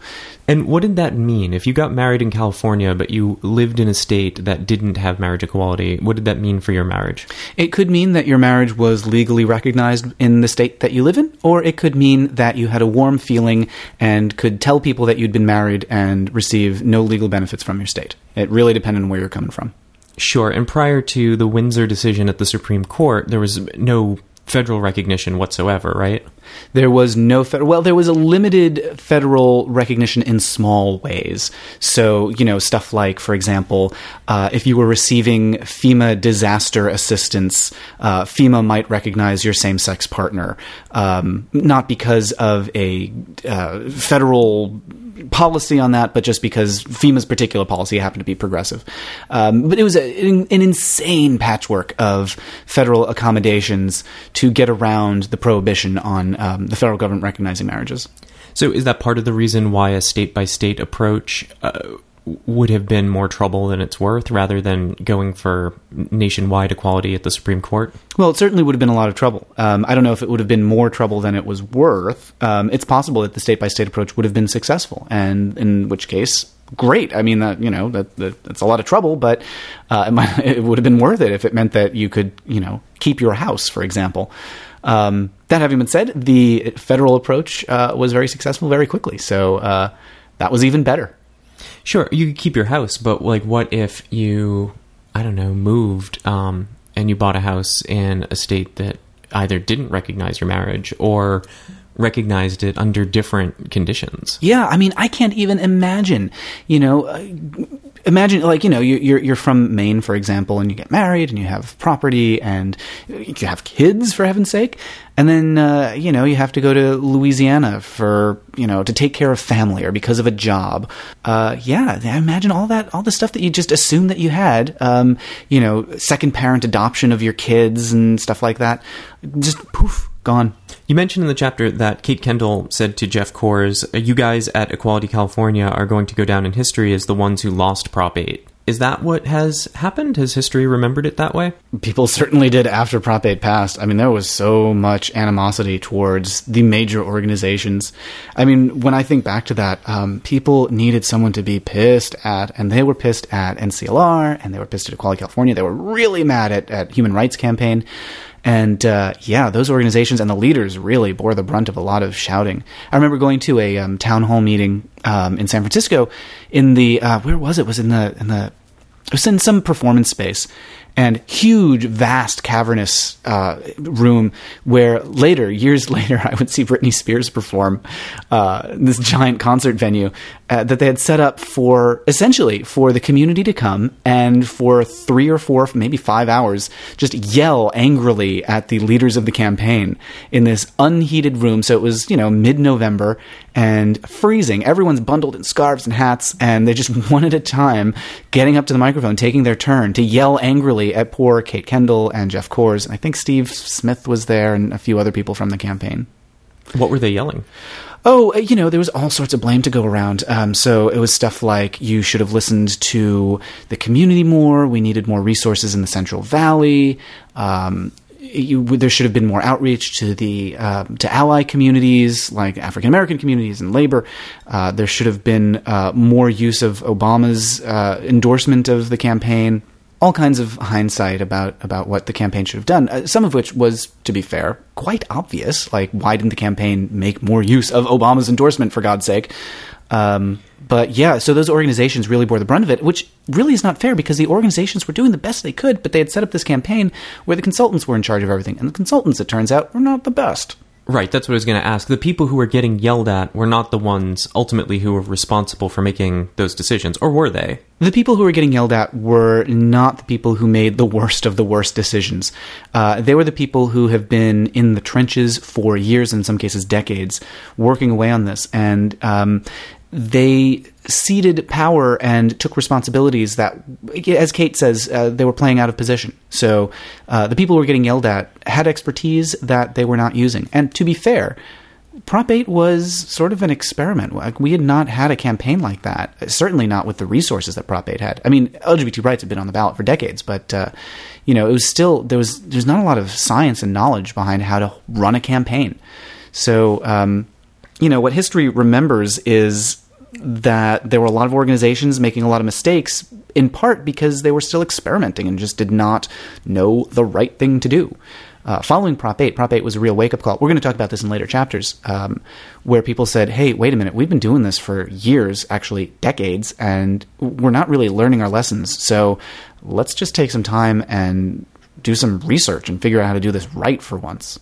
And what did that mean? If you got married in California, but you lived in a state that didn't have marriage equality, what did that mean for your marriage? It could mean that your marriage was legally recognized in the state that you live in, or it could mean that you had a warm feeling and could tell people that you'd been married and receive no legal benefits from your state. It really depended on where you're coming from. Sure. And prior to the Windsor decision at the Supreme Court, there was no federal recognition whatsoever, right? There was no federal, well, there was a limited federal recognition in small ways. So, you know, stuff like, for example, uh, if you were receiving FEMA disaster assistance, uh, FEMA might recognize your same sex partner, um, not because of a uh, federal policy on that, but just because FEMA's particular policy happened to be progressive. Um, but it was a, an, an insane patchwork of federal accommodations to get around the prohibition on um, the federal government recognizing marriages. So is that part of the reason why a state by state approach uh, would have been more trouble than it's worth rather than going for nationwide equality at the Supreme Court? Well, it certainly would have been a lot of trouble. Um, I don't know if it would have been more trouble than it was worth. Um, it's possible that the state by state approach would have been successful, and in which case, great. I mean, that you know, that, that that's a lot of trouble, but uh, it, might, it would have been worth it if it meant that you could, you know, keep your house, for example. Um, that having been said, the federal approach uh, was very successful very quickly, so uh, that was even better. Sure, you could keep your house, but like, what if you, I don't know, moved um, and you bought a house in a state that either didn't recognize your marriage or recognized it under different conditions? Yeah, I mean, I can't even imagine. You know, uh, imagine like you know you- you're you're from Maine, for example, and you get married and you have property and you have kids, for heaven's sake, and then uh, you know you have to go to Louisiana for you know to take care of family or because of a job. Uh, yeah, imagine all that, all the stuff that you just assumed that you had. Um, you know, second parent adoption of your kids and stuff like that. Just poof, gone. You mentioned in the chapter that Kate Kendell said to Jeff Kors, You guys at Equality California are going to go down in history as the ones who lost Prop 8. Is that what has happened? Has history remembered it that way? people certainly did after Prop 8 passed. I mean, there was so much animosity towards the major organizations. I mean, when I think back to that, um, people needed someone to be pissed at, and they were pissed at NCLR, and they were pissed at Equality California. They were really mad at, at Human Rights Campaign. And uh, yeah, those organizations and the leaders really bore the brunt of a lot of shouting. I remember going to a um, town hall meeting um, in San Francisco. In the uh, where was it? Was in the in the it was in some performance space and huge, vast, cavernous uh, room where later, years later, I would see Britney Spears perform uh, this giant concert venue uh, that they had set up for essentially for the community to come and for three or four, maybe five hours, just yell angrily at the leaders of the campaign in this unheated room. So it was, you know, mid November and freezing. Everyone's bundled in scarves and hats, and they just one at a time getting up to the microphone, taking their turn to yell angrily at poor Kate Kendell and Jeff Kors. And I think Steve Smith was there and a few other people from the campaign. What were they yelling? Oh, uh, you know, there was all sorts of blame to go around. Um, so it was stuff like you should have listened to the community more. We needed more resources in the Central Valley. Um, you, there should have been more outreach to the uh, to ally communities like African American communities and labor. Uh, there should have been uh, more use of Obama's uh, endorsement of the campaign. all kinds of hindsight about about what the campaign should have done. Uh, some of which was, to be fair, quite obvious. Like, why didn't the campaign make more use of Obama's endorsement? For God's sake. Um, but yeah, so those organizations really bore the brunt of it, which really is not fair because the organizations were doing the best they could, but they had set up this campaign where the consultants were in charge of everything, and the consultants, it turns out, were not the best. Right, that's what I was going to ask. The people who were getting yelled at were not the ones ultimately who were responsible for making those decisions, or were they? The people who were getting yelled at were not the people who made the worst of the worst decisions. Uh, they were the people who have been in the trenches for years, in some cases decades, working away on this. And um, they ceded power and took responsibilities that, as Kate says, uh, they were playing out of position. So uh, the people who were getting yelled at had expertise that they were not using. And to be fair, Prop 8 was sort of an experiment. Like, we had not had a campaign like that, certainly not with the resources that Prop 8 had. I mean, LGBT rights had been on the ballot for decades, but, uh, you know, it was still, there was, there's not a lot of science and knowledge behind how to run a campaign. So, um, you know, what history remembers is that there were a lot of organizations making a lot of mistakes, in part because they were still experimenting and just did not know the right thing to do. Uh, following Prop 8, Prop 8 was a real wake up call. We're going to talk about this in later chapters, um, where people said, hey, wait a minute, we've been doing this for years, actually decades, and we're not really learning our lessons. So let's just take some time and do some research and figure out how to do this right for once.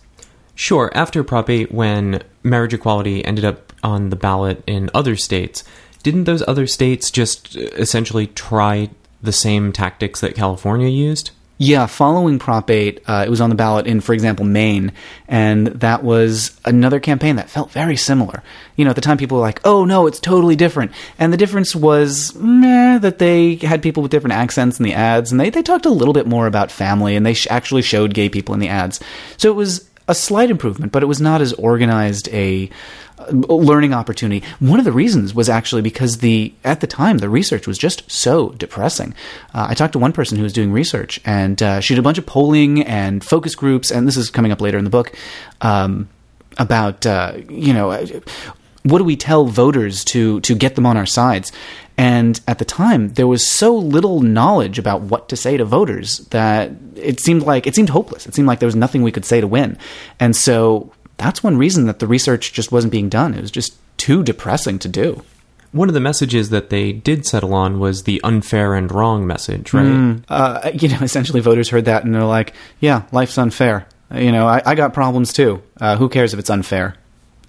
Sure, after Prop 8, when marriage equality ended up on the ballot in other states, didn't those other states just essentially try the same tactics that California used? Yeah, following Prop 8, uh, it was on the ballot in, for example, Maine, and that was another campaign that felt very similar. You know, at the time people were like, oh no, it's totally different. And the difference was meh, that they had people with different accents in the ads, and they, they talked a little bit more about family, and they sh- actually showed gay people in the ads. So it was a slight improvement, but it was not as organized a uh, learning opportunity. One of the reasons was actually because the at the time the research was just so depressing. Uh, I talked to one person who was doing research, and uh, she did a bunch of polling and focus groups, and this is coming up later in the book um, about uh, you know what do we tell voters to to get them on our sides and at the time, there was so little knowledge about what to say to voters that it seemed like it seemed hopeless. It seemed like there was nothing we could say to win. And so that's one reason that the research just wasn't being done. It was just too depressing to do. One of the messages that they did settle on was the unfair and wrong message, right? Mm, uh, you know, essentially, voters heard that and they're like, "Yeah, life's unfair." You know, I, I got problems too. Uh, who cares if it's unfair?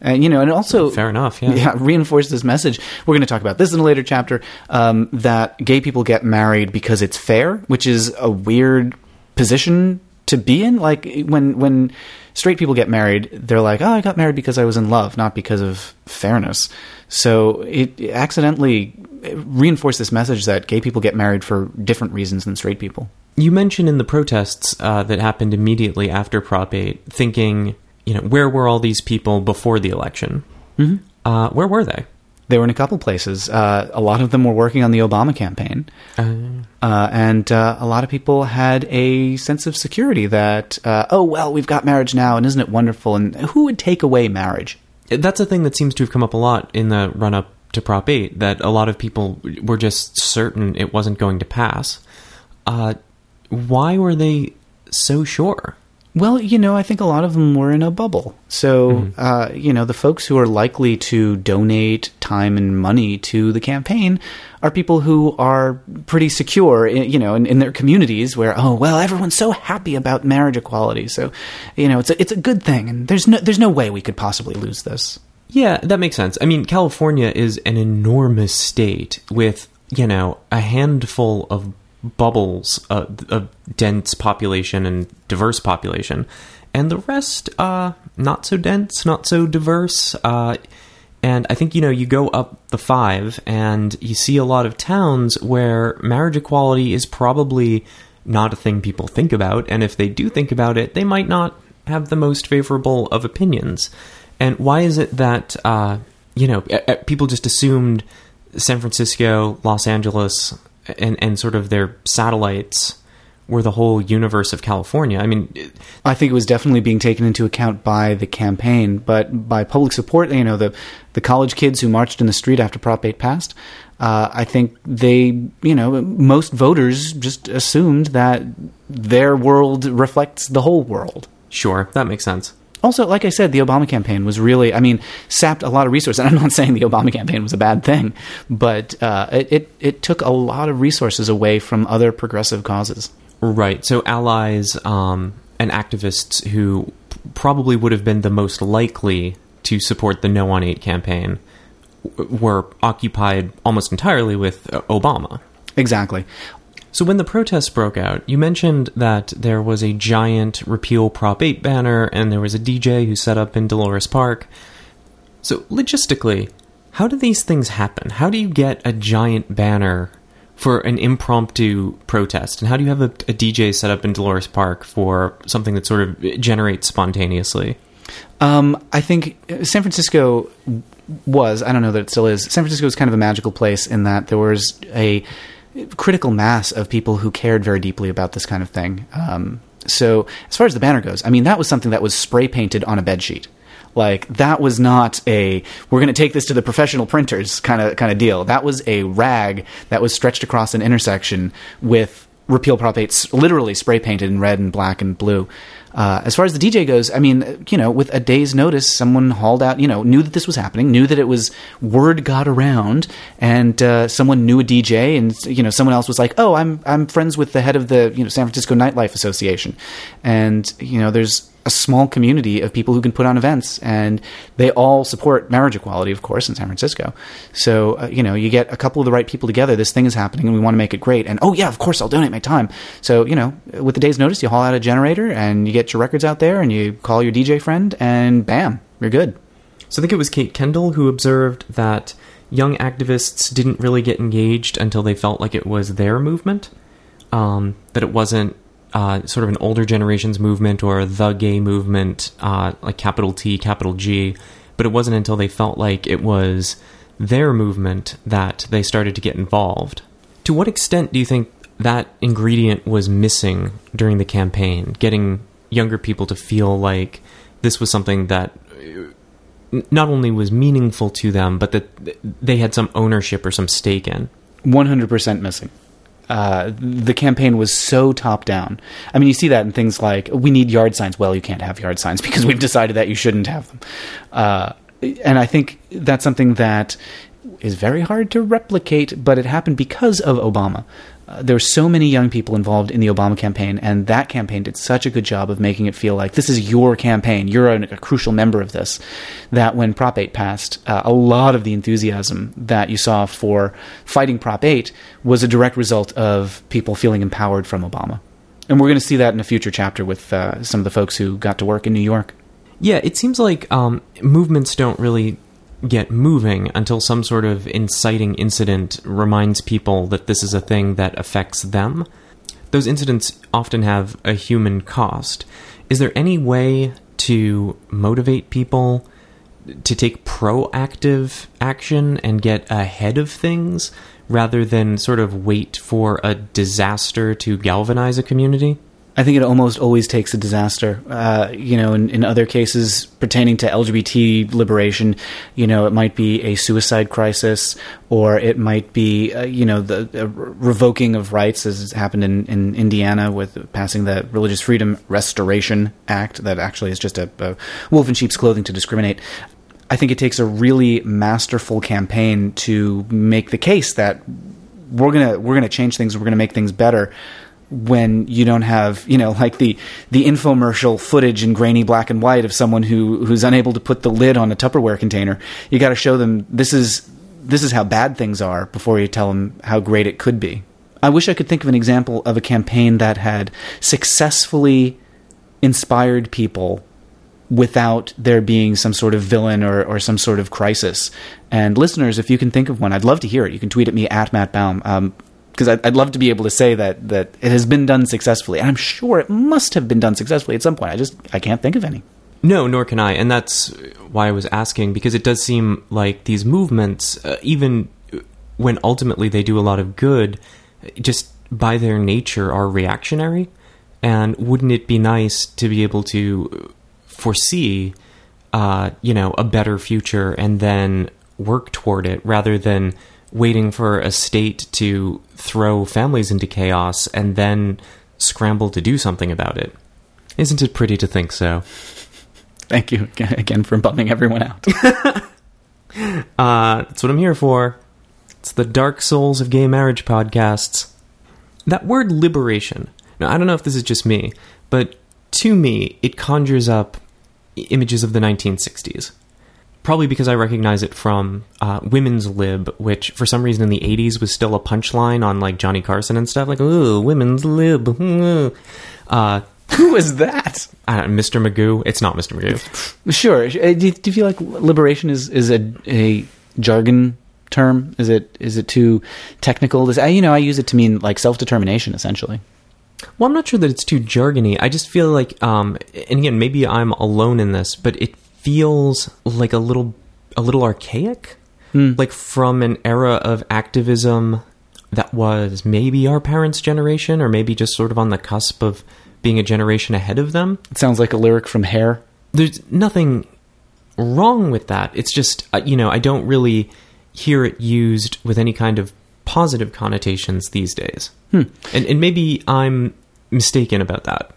And you know, and also fair enough, yeah, yeah, reinforce this message. We're going to talk about this in a later chapter. Um, that gay people get married because it's fair, which is a weird position to be in. Like when when straight people get married, they're like, "Oh, I got married because I was in love, not because of fairness." So it accidentally reinforced this message that gay people get married for different reasons than straight people. You mentioned in the protests uh, that happened immediately after Prop 8, thinking you know, where were all these people before the election? Mm-hmm. Uh, where were they? They were in a couple places. Uh, a lot of them were working on the Obama campaign, uh, uh and uh, a lot of people had a sense of security that, uh, oh well, we've got marriage now, and isn't it wonderful? And who would take away marriage? That's a thing that seems to have come up a lot in the run up to Prop Eight. That a lot of people were just certain it wasn't going to pass. why were they so sure? Well, you know, I think a lot of them were in a bubble. So, mm-hmm. uh, you know, the folks who are likely to donate time and money to the campaign are people who are pretty secure, in, you know, in, in, their communities where, oh, well, everyone's so happy about marriage equality. So, you know, it's a, it's a good thing. And there's no, there's no way we could possibly lose this. Yeah, that makes sense. I mean, California is an enormous state with, you know, a handful of bubbles uh, of dense population and diverse population, and the rest uh, not so dense, not so diverse. Uh, and I think you know you go up the five, and you see a lot of towns where marriage equality is probably not a thing people think about, and if they do think about it, they might not have the most favorable of opinions. And why is it that uh, you know people just assumed San Francisco, Los Angeles, and and sort of their satellites were the whole universe of California. I mean, I think it was definitely being taken into account by the campaign, but by public support, you know, the the college kids who marched in the street after Prop 8 passed, uh, I think they, you know, most voters just assumed that their world reflects the whole world. sure, that makes sense. Also, like I said, the Obama campaign was really, I mean, sapped a lot of resources. And I'm not saying the Obama campaign was a bad thing, but uh, it, it, it took a lot of resources away from other progressive causes. Right. So allies um, and activists who probably would have been the most likely to support the No on 8 campaign were occupied almost entirely with uh, Obama. Exactly. So when the protests broke out, you mentioned that there was a giant repeal Prop 8 banner and there was a DJ who set up in Dolores Park. So logistically, how do these things happen? How do you get a giant banner for an impromptu protest? And how do you have a, a DJ set up in Dolores Park for something that sort of generates spontaneously? Um, I think San Francisco was, I don't know that it still is, San Francisco was kind of a magical place in that there was a critical mass of people who cared very deeply about this kind of thing. Um, so, as far as the banner goes, I mean, that was something that was spray painted on a bed sheet. Like that was not a we're going to take this to the professional printers kind of kind of deal. That was a rag that was stretched across an intersection with repeal prop 8 literally spray painted in red and black and blue. Uh, as far as the DJ goes, I mean, you know, with a day's notice, someone hauled out, you know, knew that this was happening, knew that it was, word got around, and uh, someone knew a DJ, and you know, someone else was like, "Oh, I'm I'm friends with the head of the you know San Francisco Nightlife Association," and you know, there's a small community of people who can put on events, and they all support marriage equality, of course, in San Francisco. So uh, you know, you get a couple of the right people together. This thing is happening, and we want to make it great. And oh yeah, of course, I'll donate my time. So you know, with the day's notice, you haul out a generator, and you get your records out there, and you call your DJ friend, and bam, you're good. So I think it was Kate Kendell who observed that young activists didn't really get engaged until they felt like it was their movement. Um, that it wasn't uh, sort of an older generation's movement or the gay movement, uh, like capital T, capital G. But it wasn't until they felt like it was their movement that they started to get involved. To what extent do you think that ingredient was missing during the campaign? Getting younger people to feel like this was something that uh, not only was meaningful to them, but that they had some ownership or some stake in. 100% missing. Uh, the campaign was so top down. I mean, you see that in things like we need yard signs. Well, you can't have yard signs because we've decided that you shouldn't have them. Uh, and I think that's something that is very hard to replicate, but it happened because of Obama. There were so many young people involved in the Obama campaign, and that campaign did such a good job of making it feel like this is your campaign. You're a, a crucial member of this. That when Prop 8 passed, uh, a lot of the enthusiasm that you saw for fighting Prop 8 was a direct result of people feeling empowered from Obama. And we're going to see that in a future chapter with uh, some of the folks who got to work in New York. Yeah, it seems like um, movements don't really get moving until some sort of inciting incident reminds people that this is a thing that affects them. Those incidents often have a human cost. Is there any way to motivate people to take proactive action and get ahead of things rather than sort of wait for a disaster to galvanize a community? I think it almost always takes a disaster. Uh, you know, in, in other cases pertaining to LGBT liberation, you know, it might be a suicide crisis, or it might be, uh, you know, the uh, revoking of rights, as happened in, in Indiana with passing the Religious Freedom Restoration Act, that actually is just a, a wolf in sheep's clothing to discriminate. I think it takes a really masterful campaign to make the case that we're gonna we're gonna change things, we're gonna make things better when you don't have you know like the the infomercial footage in grainy black and white of someone who who's unable to put the lid on a Tupperware container. You got to show them this is this is how bad things are before you tell them how great it could be. I wish I could think of an example of a campaign that had successfully inspired people without there being some sort of villain or, or some sort of crisis. And listeners, if you can think of one, I'd love to hear it. You can tweet at me at Matt Baum. Um, because I'd, I'd, love to be able to say that that it has been done successfully. And I'm sure it must have been done successfully at some point. I just I can't think of any. No, nor can I, and that's why I was asking because it does seem like these movements, uh, even when ultimately they do a lot of good, just by their nature, are reactionary. And wouldn't it be nice to be able to foresee, uh, you know, a better future and then work toward it rather than waiting for a state to throw families into chaos and then scramble to do something about it? Isn't it pretty to think so? Thank you again for bumming everyone out. Uh, that's what I'm here for. It's the Dark Souls of Gay Marriage podcasts. That word liberation. Now, I don't know if this is just me, but to me, it conjures up images of the 1960s. Probably because I recognize it from uh, Women's Lib, which for some reason in the 80s was still a punchline on like Johnny Carson and stuff, like, ooh, Women's Lib. Uh, Who is that? I don't know, Mr. Magoo. It's not Mr. Magoo. Sure. Uh, Do you, do you feel like liberation is is a a jargon term? Is it is it too technical? Does I you know I use it to mean like self determination essentially. Well, I'm not sure that it's too jargony. I just feel like, um, and again, maybe I'm alone in this, but it feels like a little, a little archaic, like from an era of activism that was maybe our parents' generation, or maybe just sort of on the cusp of being a generation ahead of them. It sounds like a lyric from Hair. There's nothing wrong with that. It's just, uh, you know, I don't really hear it used with any kind of positive connotations these days. And, and maybe I'm mistaken about that.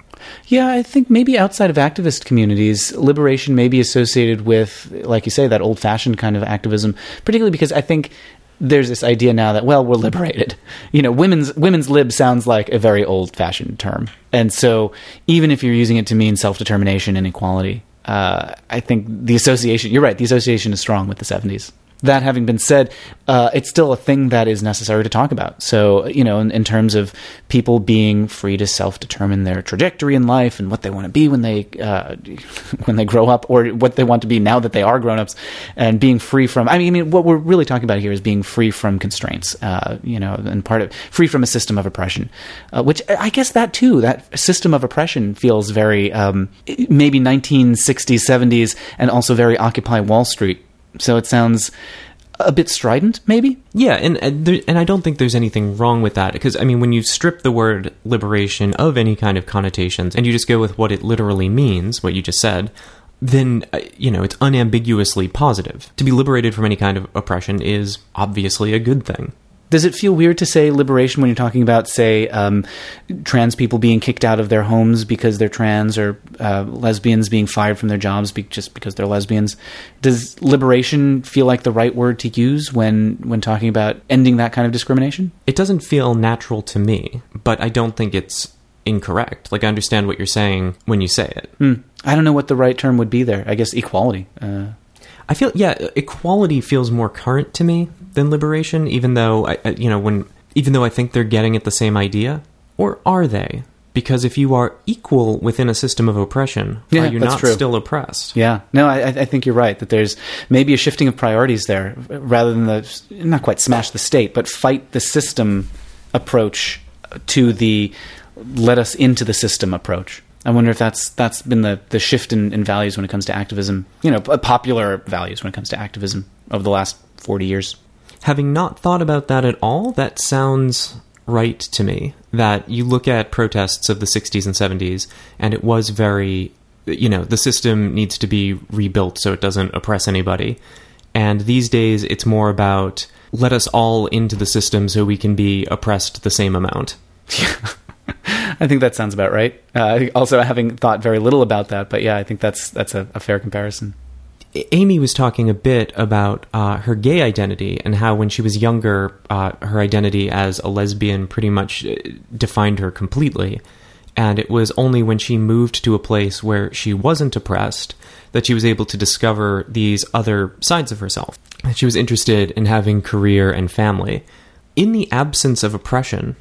Yeah, I think maybe outside of activist communities, liberation may be associated with, like you say, that old fashioned kind of activism, particularly because I think there's this idea now that, well, we're liberated. You know, women's women's lib sounds like a very old fashioned term. And so even if you're using it to mean self determination and equality, uh, I think the association, you're right, the association is strong with the 70s. That having been said, uh, it's still a thing that is necessary to talk about. So, you know, in, in terms of people being free to self-determine their trajectory in life and what they want to be when they uh, when they grow up, or what they want to be now that they are grown-ups, and being free from. I mean, I mean, what we're really talking about here is being free from constraints. Uh, you know, and part of free from a system of oppression, uh, which I guess that too, that system of oppression feels very um, maybe 1960s, 70s, and also very Occupy Wall Street so it sounds a bit strident, maybe. Yeah, and and, there, and I don't think there's anything wrong with that because I mean, when you strip the word liberation of any kind of connotations and you just go with what it literally means, what you just said, then uh, you know it's unambiguously positive. To be liberated from any kind of oppression is obviously a good thing. Does it feel weird to say liberation when you're talking about, say, um, trans people being kicked out of their homes because they're trans, or uh, lesbians being fired from their jobs be- just because they're lesbians? Does liberation feel like the right word to use when when talking about ending that kind of discrimination? It doesn't feel natural to me, but I don't think it's incorrect. Like I understand what you're saying when you say it. Hmm. I don't know what the right term would be there. I guess equality. Uh, I feel yeah, equality feels more current to me than liberation, even though I, you know when even though I think they're getting at the same idea, or are they? Because if you are equal within a system of oppression, Yeah, are you not true. still oppressed? Yeah, no, I, I think you're right that there's maybe a shifting of priorities there, rather than the not quite smash the state, but fight the system approach to the let us into the system approach. I wonder if that's that's been the the shift in, in values when it comes to activism. You know, popular values when it comes to activism over the last forty years. Having not thought about that at all, that sounds right to me. That you look at protests of the 60s and 70s, and it was very, you know, the system needs to be rebuilt so it doesn't oppress anybody. And these days, it's more about let us all into the system so we can be oppressed the same amount. I think that sounds about right. Uh, also, having thought very little about that, but yeah, I think that's that's a, a fair comparison. Amy was talking a bit about uh, her gay identity and how when she was younger, uh, her identity as a lesbian pretty much uh, defined her completely. And it was only when she moved to a place where she wasn't oppressed that she was able to discover these other sides of herself. She was interested in having career and family. In the absence of oppression,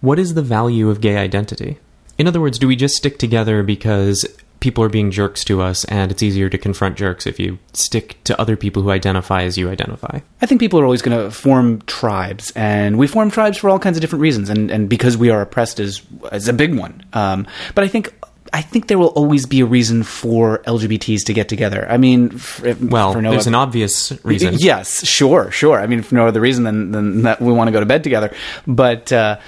what is the value of gay identity? In other words, do we just stick together because people are being jerks to us and it's easier to confront jerks if you stick to other people who identify as you identify? I think people are always going to form tribes, and we form tribes for all kinds of different reasons, and, and because we are oppressed is is a big one. Um, but I think I think there will always be a reason for LGBTs to get together. I mean, f- Well, for no there's an obvious reason. Yes, sure, sure. I mean, for no other reason than, than that we want to go to bed together. But uh,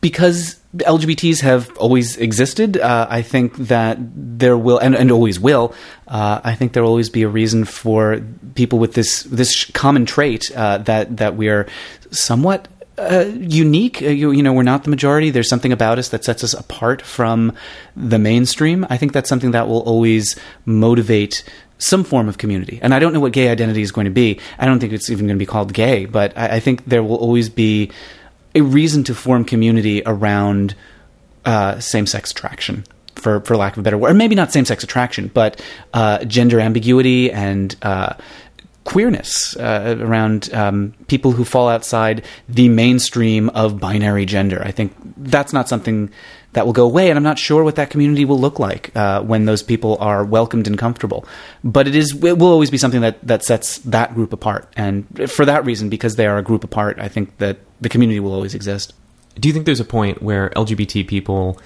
because LGBTs have always existed, uh, I think that there will, and, and always will, uh, I think there will always be a reason for people with this this common trait uh, that that we are somewhat uh, unique. Uh, you, you, know, we're not the majority. There's something about us that sets us apart from the mainstream. I think that's something that will always motivate some form of community. And I don't know what gay identity is going to be. I don't think it's even going to be called gay, but I, I think there will always be a reason to form community around uh, same sex attraction. For, for lack of a better word, or maybe not same sex attraction, but uh, gender ambiguity and uh, queerness uh, around um, people who fall outside the mainstream of binary gender. I think that's not something that will go away, and I'm not sure what that community will look like uh, when those people are welcomed and comfortable. But it is it will always be something that that sets that group apart, and for that reason, because they are a group apart, I think that the community will always exist. Do you think there's a point where LGBT people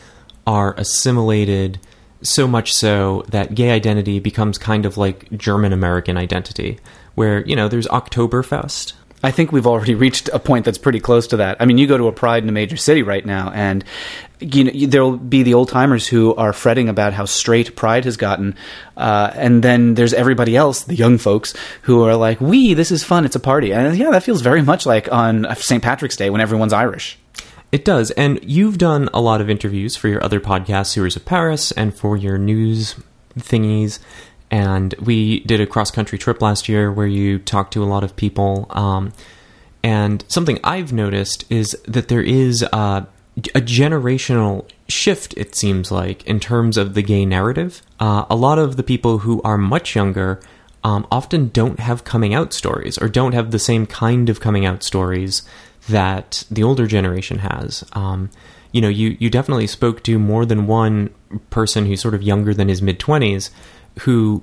are assimilated? so much so that gay identity becomes kind of like German American identity, where, you know, there's Oktoberfest. I think we've already reached a point that's pretty close to that. I mean, you go to a pride in a major city right now, and you know there'll be the old timers who are fretting about how straight pride has gotten, uh, and then there's everybody else, the young folks, who are like, "We, this is fun. It's a party." And yeah, that feels very much like on St. Patrick's Day when everyone's Irish. It does. And you've done a lot of interviews for your other podcast, Sewers of Paris, and for your news thingies. And we did a cross country trip last year where you talked to a lot of people. Um, and something I've noticed is that there is uh, a generational shift, it seems like, in terms of the gay narrative. Uh, a lot of the people who are much younger um, often don't have coming out stories or don't have the same kind of coming out stories that the older generation has. Um, you know, you, you definitely spoke to more than one person who's sort of younger than his mid 20s who,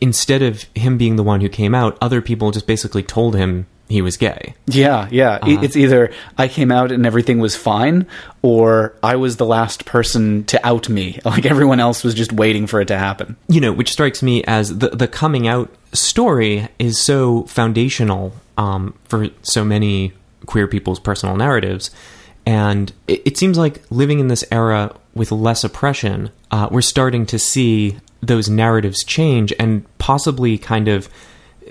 instead of him being the one who came out, other people just basically told him he was gay. Yeah, yeah. Uh, it's either I came out and everything was fine, or I was the last person to out me. Like everyone else was just waiting for it to happen. You know, which strikes me as the the coming out story is so foundational um, for so many queer people's personal narratives. And it, it seems like living in this era with less oppression, uh, we're starting to see those narratives change and possibly kind of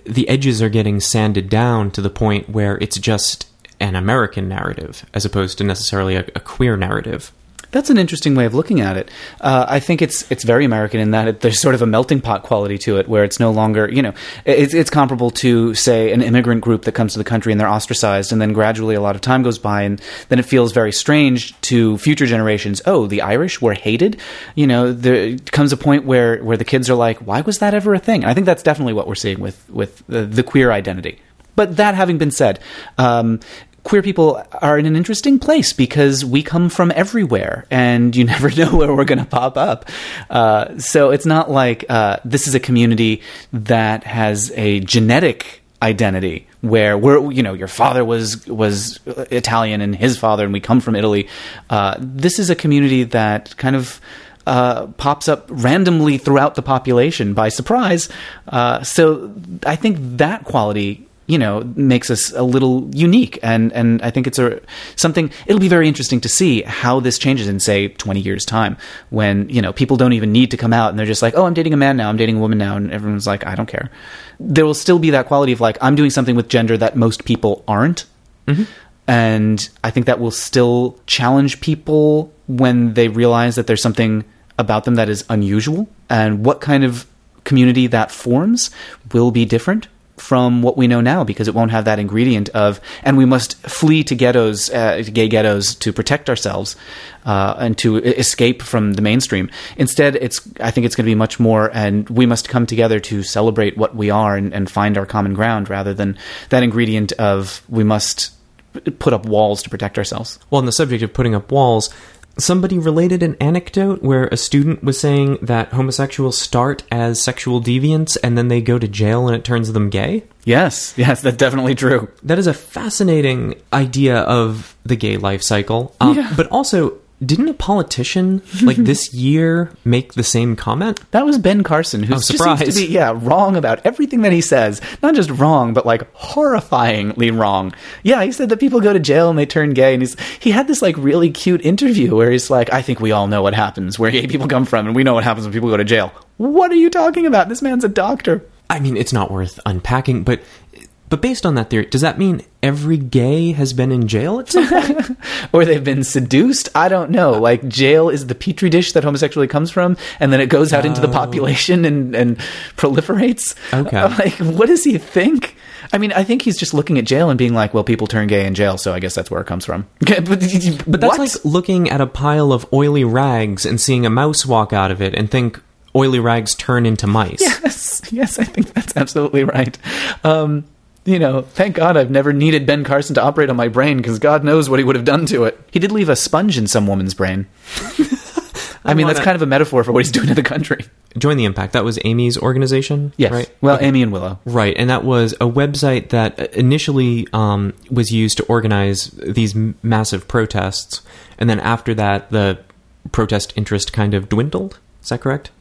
the edges are getting sanded down to the point where it's just an American narrative as opposed to necessarily a, a queer narrative. That's an interesting way of looking at it. Uh, I think it's it's very American in that it, there's sort of a melting pot quality to it, where it's no longer you know it's it's comparable to say an immigrant group that comes to the country and they're ostracized, and then gradually a lot of time goes by, and then it feels very strange to future generations. Oh, the Irish were hated. You know, there comes a point where where the kids are like, why was that ever a thing? And I think that's definitely what we're seeing with with the, the queer identity. But that having been said, um, queer people are in an interesting place because we come from everywhere and you never know where we're going to pop up. Uh, so it's not like uh, this is a community that has a genetic identity where we're you know your father was was Italian and his father and we come from Italy. Uh, this is a community that kind of uh, pops up randomly throughout the population by surprise. Uh, so I think that quality you know makes us a little unique. And and I think it's a something it'll be very interesting to see how this changes in say 20 years time when you know people don't even need to come out and they're just like oh I'm dating a man now. I'm dating a woman now. And everyone's like I don't care. There will still be that quality of like I'm doing something with gender that most people aren't. Mm-hmm. and I think that will still challenge people when they realize that there's something about them that is unusual. And what kind of community that forms will be different from what we know now because it won't have that ingredient of and we must flee to ghettos uh, gay ghettos to protect ourselves uh, and to escape from the mainstream. Instead it's i think it's going to be much more and we must come together to celebrate what we are and, and find our common ground rather than that ingredient of we must put up walls to protect ourselves. Well on the subject of putting up walls somebody related an anecdote where a student was saying that homosexuals start as sexual deviants and then they go to jail and it turns them gay? Yes, yes, that's definitely true. That is a fascinating idea of the gay life cycle. Um, yeah. But also, Didn't a politician like this year make the same comment? That was Ben Carson, who Oh, just seems to be yeah wrong about everything that he says. Not just wrong, but like horrifyingly wrong. Yeah, he said that people go to jail and they turn gay, and he's he had this like really cute interview where he's like, "I think we all know what happens where gay people come from, and we know what happens when people go to jail." What are you talking about? This man's a doctor. I mean, it's not worth unpacking, but but based on that theory, does that mean every gay has been in jail at some point? or they've been seduced. I don't know. Like jail is the petri dish that homosexuality comes from, and then it goes out into the population and and proliferates. Okay. Like, what does he think? I mean, I think he's just looking at jail and being like, "Well, people turn gay in jail, so I guess that's where it comes from." Okay, but, But that's what? like looking at a pile of oily rags and seeing a mouse walk out of it and think oily rags turn into mice. yes, yes, I think that's absolutely right. Um, you know, thank God I've never needed Ben Carson to operate on my brain because God knows what he would have done to it. He did leave a sponge in some woman's brain. I mean, that's wanna- kind of a metaphor for what he's doing to the country. Join the Impact. That was Amy's organization, Yes. right? Well, Okay. Amy and Willow. Right, and that was a website that initially um, was used to organize these massive protests, and then after that, the protest interest kind of dwindled. Is that correct?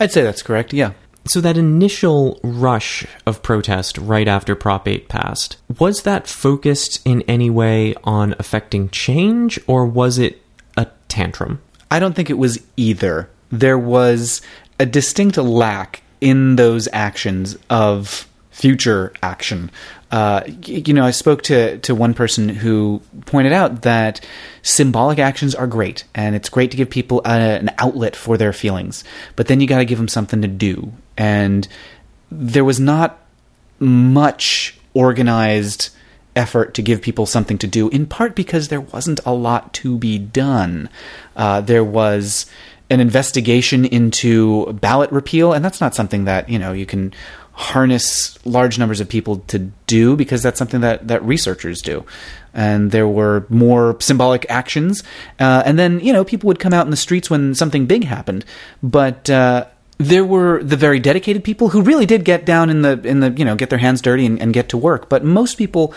I'd say that's correct. Yeah. So that initial rush of protest right after Prop 8 passed, was that focused in any way on affecting change, or was it a tantrum? I don't think it was either. There was a distinct lack in those actions of future action. Uh, you know, I spoke to, to one person who pointed out that symbolic actions are great, and it's great to give people a, an outlet for their feelings, but then you got to give them something to do. And there was not much organized effort to give people something to do, in part because there wasn't a lot to be done. Uh, there was an investigation into ballot repeal, and that's not something that you know you can harness large numbers of people to do because that's something that that researchers do. And there were more symbolic actions, uh, and then you know people would come out in the streets when something big happened, but. Uh, there were the very dedicated people who really did get down in the in the you know get their hands dirty and, and get to work. But most people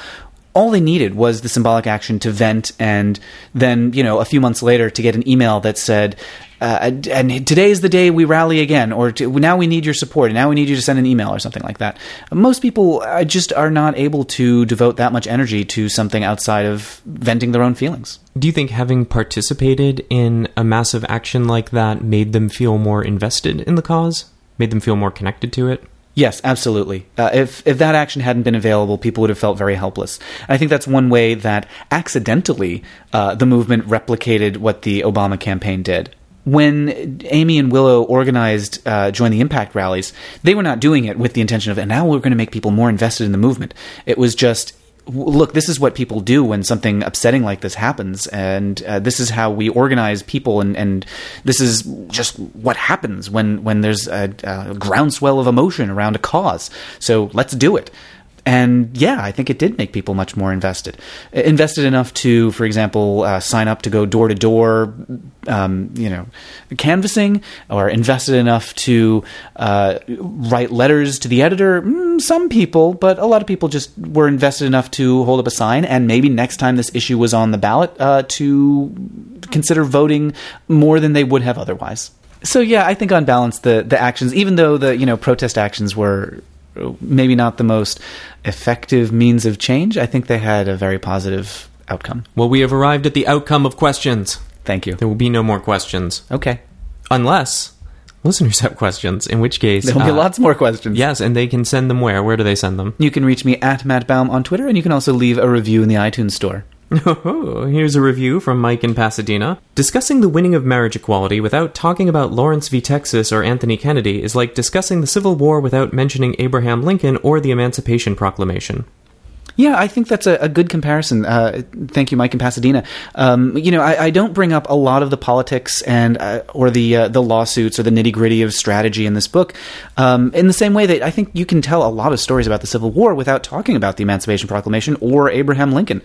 all they needed was the symbolic action to vent and then you know a few months later to get an email that said uh, and today is the day we rally again or now we need your support and now we need you to send an email or something like that most people uh, just are not able to devote that much energy to something outside of venting their own feelings Do you think having participated in a massive action like that made them feel more invested in the cause? Made them feel more connected to it? Yes, absolutely. Uh, if if that action hadn't been available, people would have felt very helpless. I think that's one way that accidentally uh, the movement replicated what the Obama campaign did. When Amy and Willow organized uh, Join the Impact rallies, they were not doing it with the intention of, and now we're going to make people more invested in the movement. It was just, look, this is what people do when something upsetting like this happens, and uh, this is how we organize people, and, and this is just what happens when, when there's a, a groundswell of emotion around a cause. So let's do it. And yeah, I think it did make people much more invested. Invested enough to, for example, uh, sign up to go door to door, um, you know, canvassing, or invested enough to uh, write letters to the editor. Mm, some people, but a lot of people just were invested enough to hold up a sign, and maybe next time this issue was on the ballot, uh, to consider voting more than they would have otherwise. So yeah, I think on balance, the the actions, even though the you know protest actions were maybe not the most effective means of change, I think they had a very positive outcome. Well, we have arrived at the outcome of questions. Thank you. There will be no more questions. Okay, Unless listeners have questions, in which case. there'll be uh, lots more questions. Yes, and they can send them where? Where do they send them? You can reach me at Matt Baume on Twitter, and you can also leave a review in the iTunes store. Oh, here's a review from Mike in Pasadena. Discussing the winning of marriage equality without talking about Lawrence v. Texas or Anthony Kennedy is like discussing the Civil War without mentioning Abraham Lincoln or the Emancipation Proclamation. Yeah, I think that's a, a good comparison. Uh, thank you, Mike in Pasadena. Um, you know, I, I don't bring up a lot of the politics and uh, or the uh, the lawsuits or the nitty gritty of strategy in this book. Um, in the same way that I think you can tell a lot of stories about the Civil War without talking about the Emancipation Proclamation or Abraham Lincoln.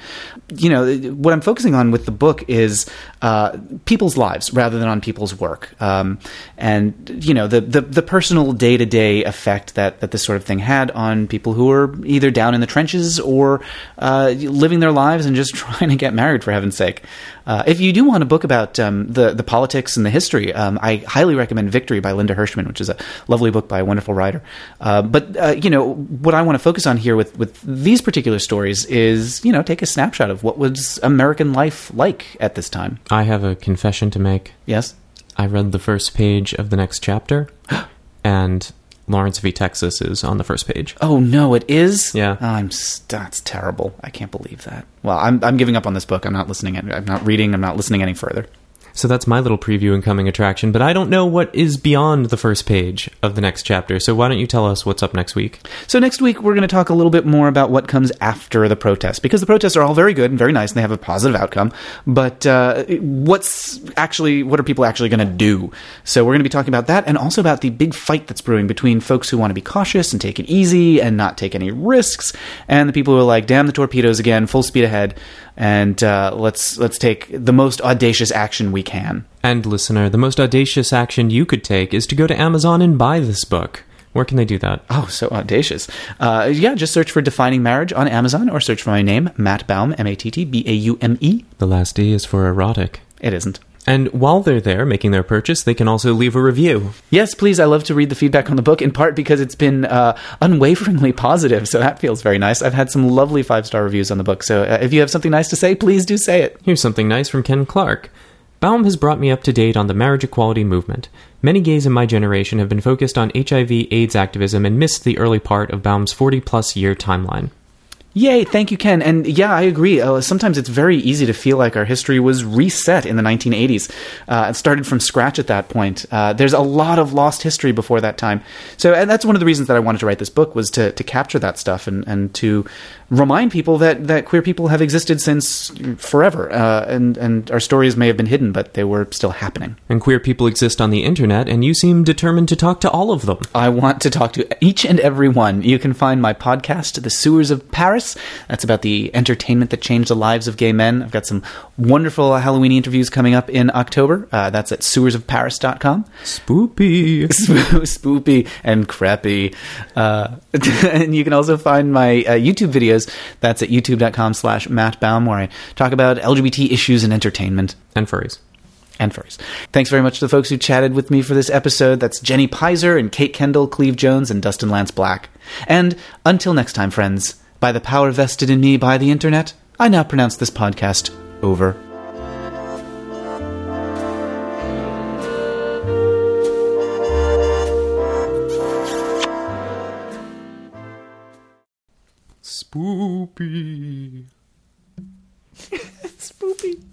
You know, what I'm focusing on with the book is uh, people's lives rather than on people's work, um, and you know the the, the personal day to day effect that that this sort of thing had on people who were either down in the trenches or or uh, living their lives and just trying to get married for heaven's sake. Uh, if you do want a book about um, the the politics and the history, um, I highly recommend Victory by Linda Hirschman, which is a lovely book by a wonderful writer. Uh, but uh, you know what I want to focus on here with with these particular stories is you know take a snapshot of what was American life like at this time. I have a confession to make. Yes. I read the first page of the next chapter, and Lawrence v. Texas is on the first page. Oh no, it is. Yeah. Oh, I'm. That's terrible. I can't believe that. Well, I'm. I'm giving up on this book. I'm not listening. I'm not reading. I'm not listening any further. So that's my little preview and coming attraction, but I don't know what is beyond the first page of the next chapter. So why don't you tell us what's up next week? So next week we're going to talk a little bit more about what comes after the protests because the protests are all very good and very nice and they have a positive outcome. But uh, what's actually what are people actually going to do? So we're going to be talking about that and also about the big fight that's brewing between folks who want to be cautious and take it easy and not take any risks, and the people who are like, "Damn the torpedoes again, full speed ahead." And uh, let's let's take the most audacious action we can. And listener, the most audacious action you could take is to go to Amazon and buy this book. Where can they do that? Oh, so audacious. Uh, yeah, just search for Defining Marriage on Amazon or search for my name, Matt Baume, M A T T B A U M E. The last D is for erotic. It isn't. And while they're there making their purchase, they can also leave a review. Yes, please. I love to read the feedback on the book, in part because it's been uh, unwaveringly positive, so that feels very nice. I've had some lovely five star reviews on the book, so uh, if you have something nice to say, please do say it. Here's something nice from Ken Clark. Baume has brought me up to date on the marriage equality movement. Many gays in my generation have been focused on HIV AIDS activism and missed the early part of Baume's 40 plus year timeline. Yay, thank you, Ken. And yeah, I agree. Uh, sometimes it's very easy to feel like our history was reset in the 1980s. Uh, it started from scratch at that point. Uh, there's a lot of lost history before that time. So, and that's one of the reasons that I wanted to write this book was to, to capture that stuff and, and to remind people that, that queer people have existed since forever. Uh, and, and our stories may have been hidden, but they were still happening. And queer people exist on the internet, and you seem determined to talk to all of them. I want to talk to each and every one. You can find my podcast, The Sewers of Paris. That's about the entertainment that changed the lives of gay men. I've got some wonderful Halloween interviews coming up in October. Uh, that's at sewersofparis.com. Spoopy. Spoopy and crappy. Uh, and you can also find my uh, YouTube videos. That's at youtube.com slash Matt Baume, where I talk about LGBT issues and entertainment And furries. and furries. Thanks very much to the folks who chatted with me for this episode. That's Jenny Pizer and Kate Kendell, Cleve Jones, and Dustin Lance Black. And until next time, friends, by the power vested in me by the internet, I now pronounce this podcast over. Spoopy. Spoopy.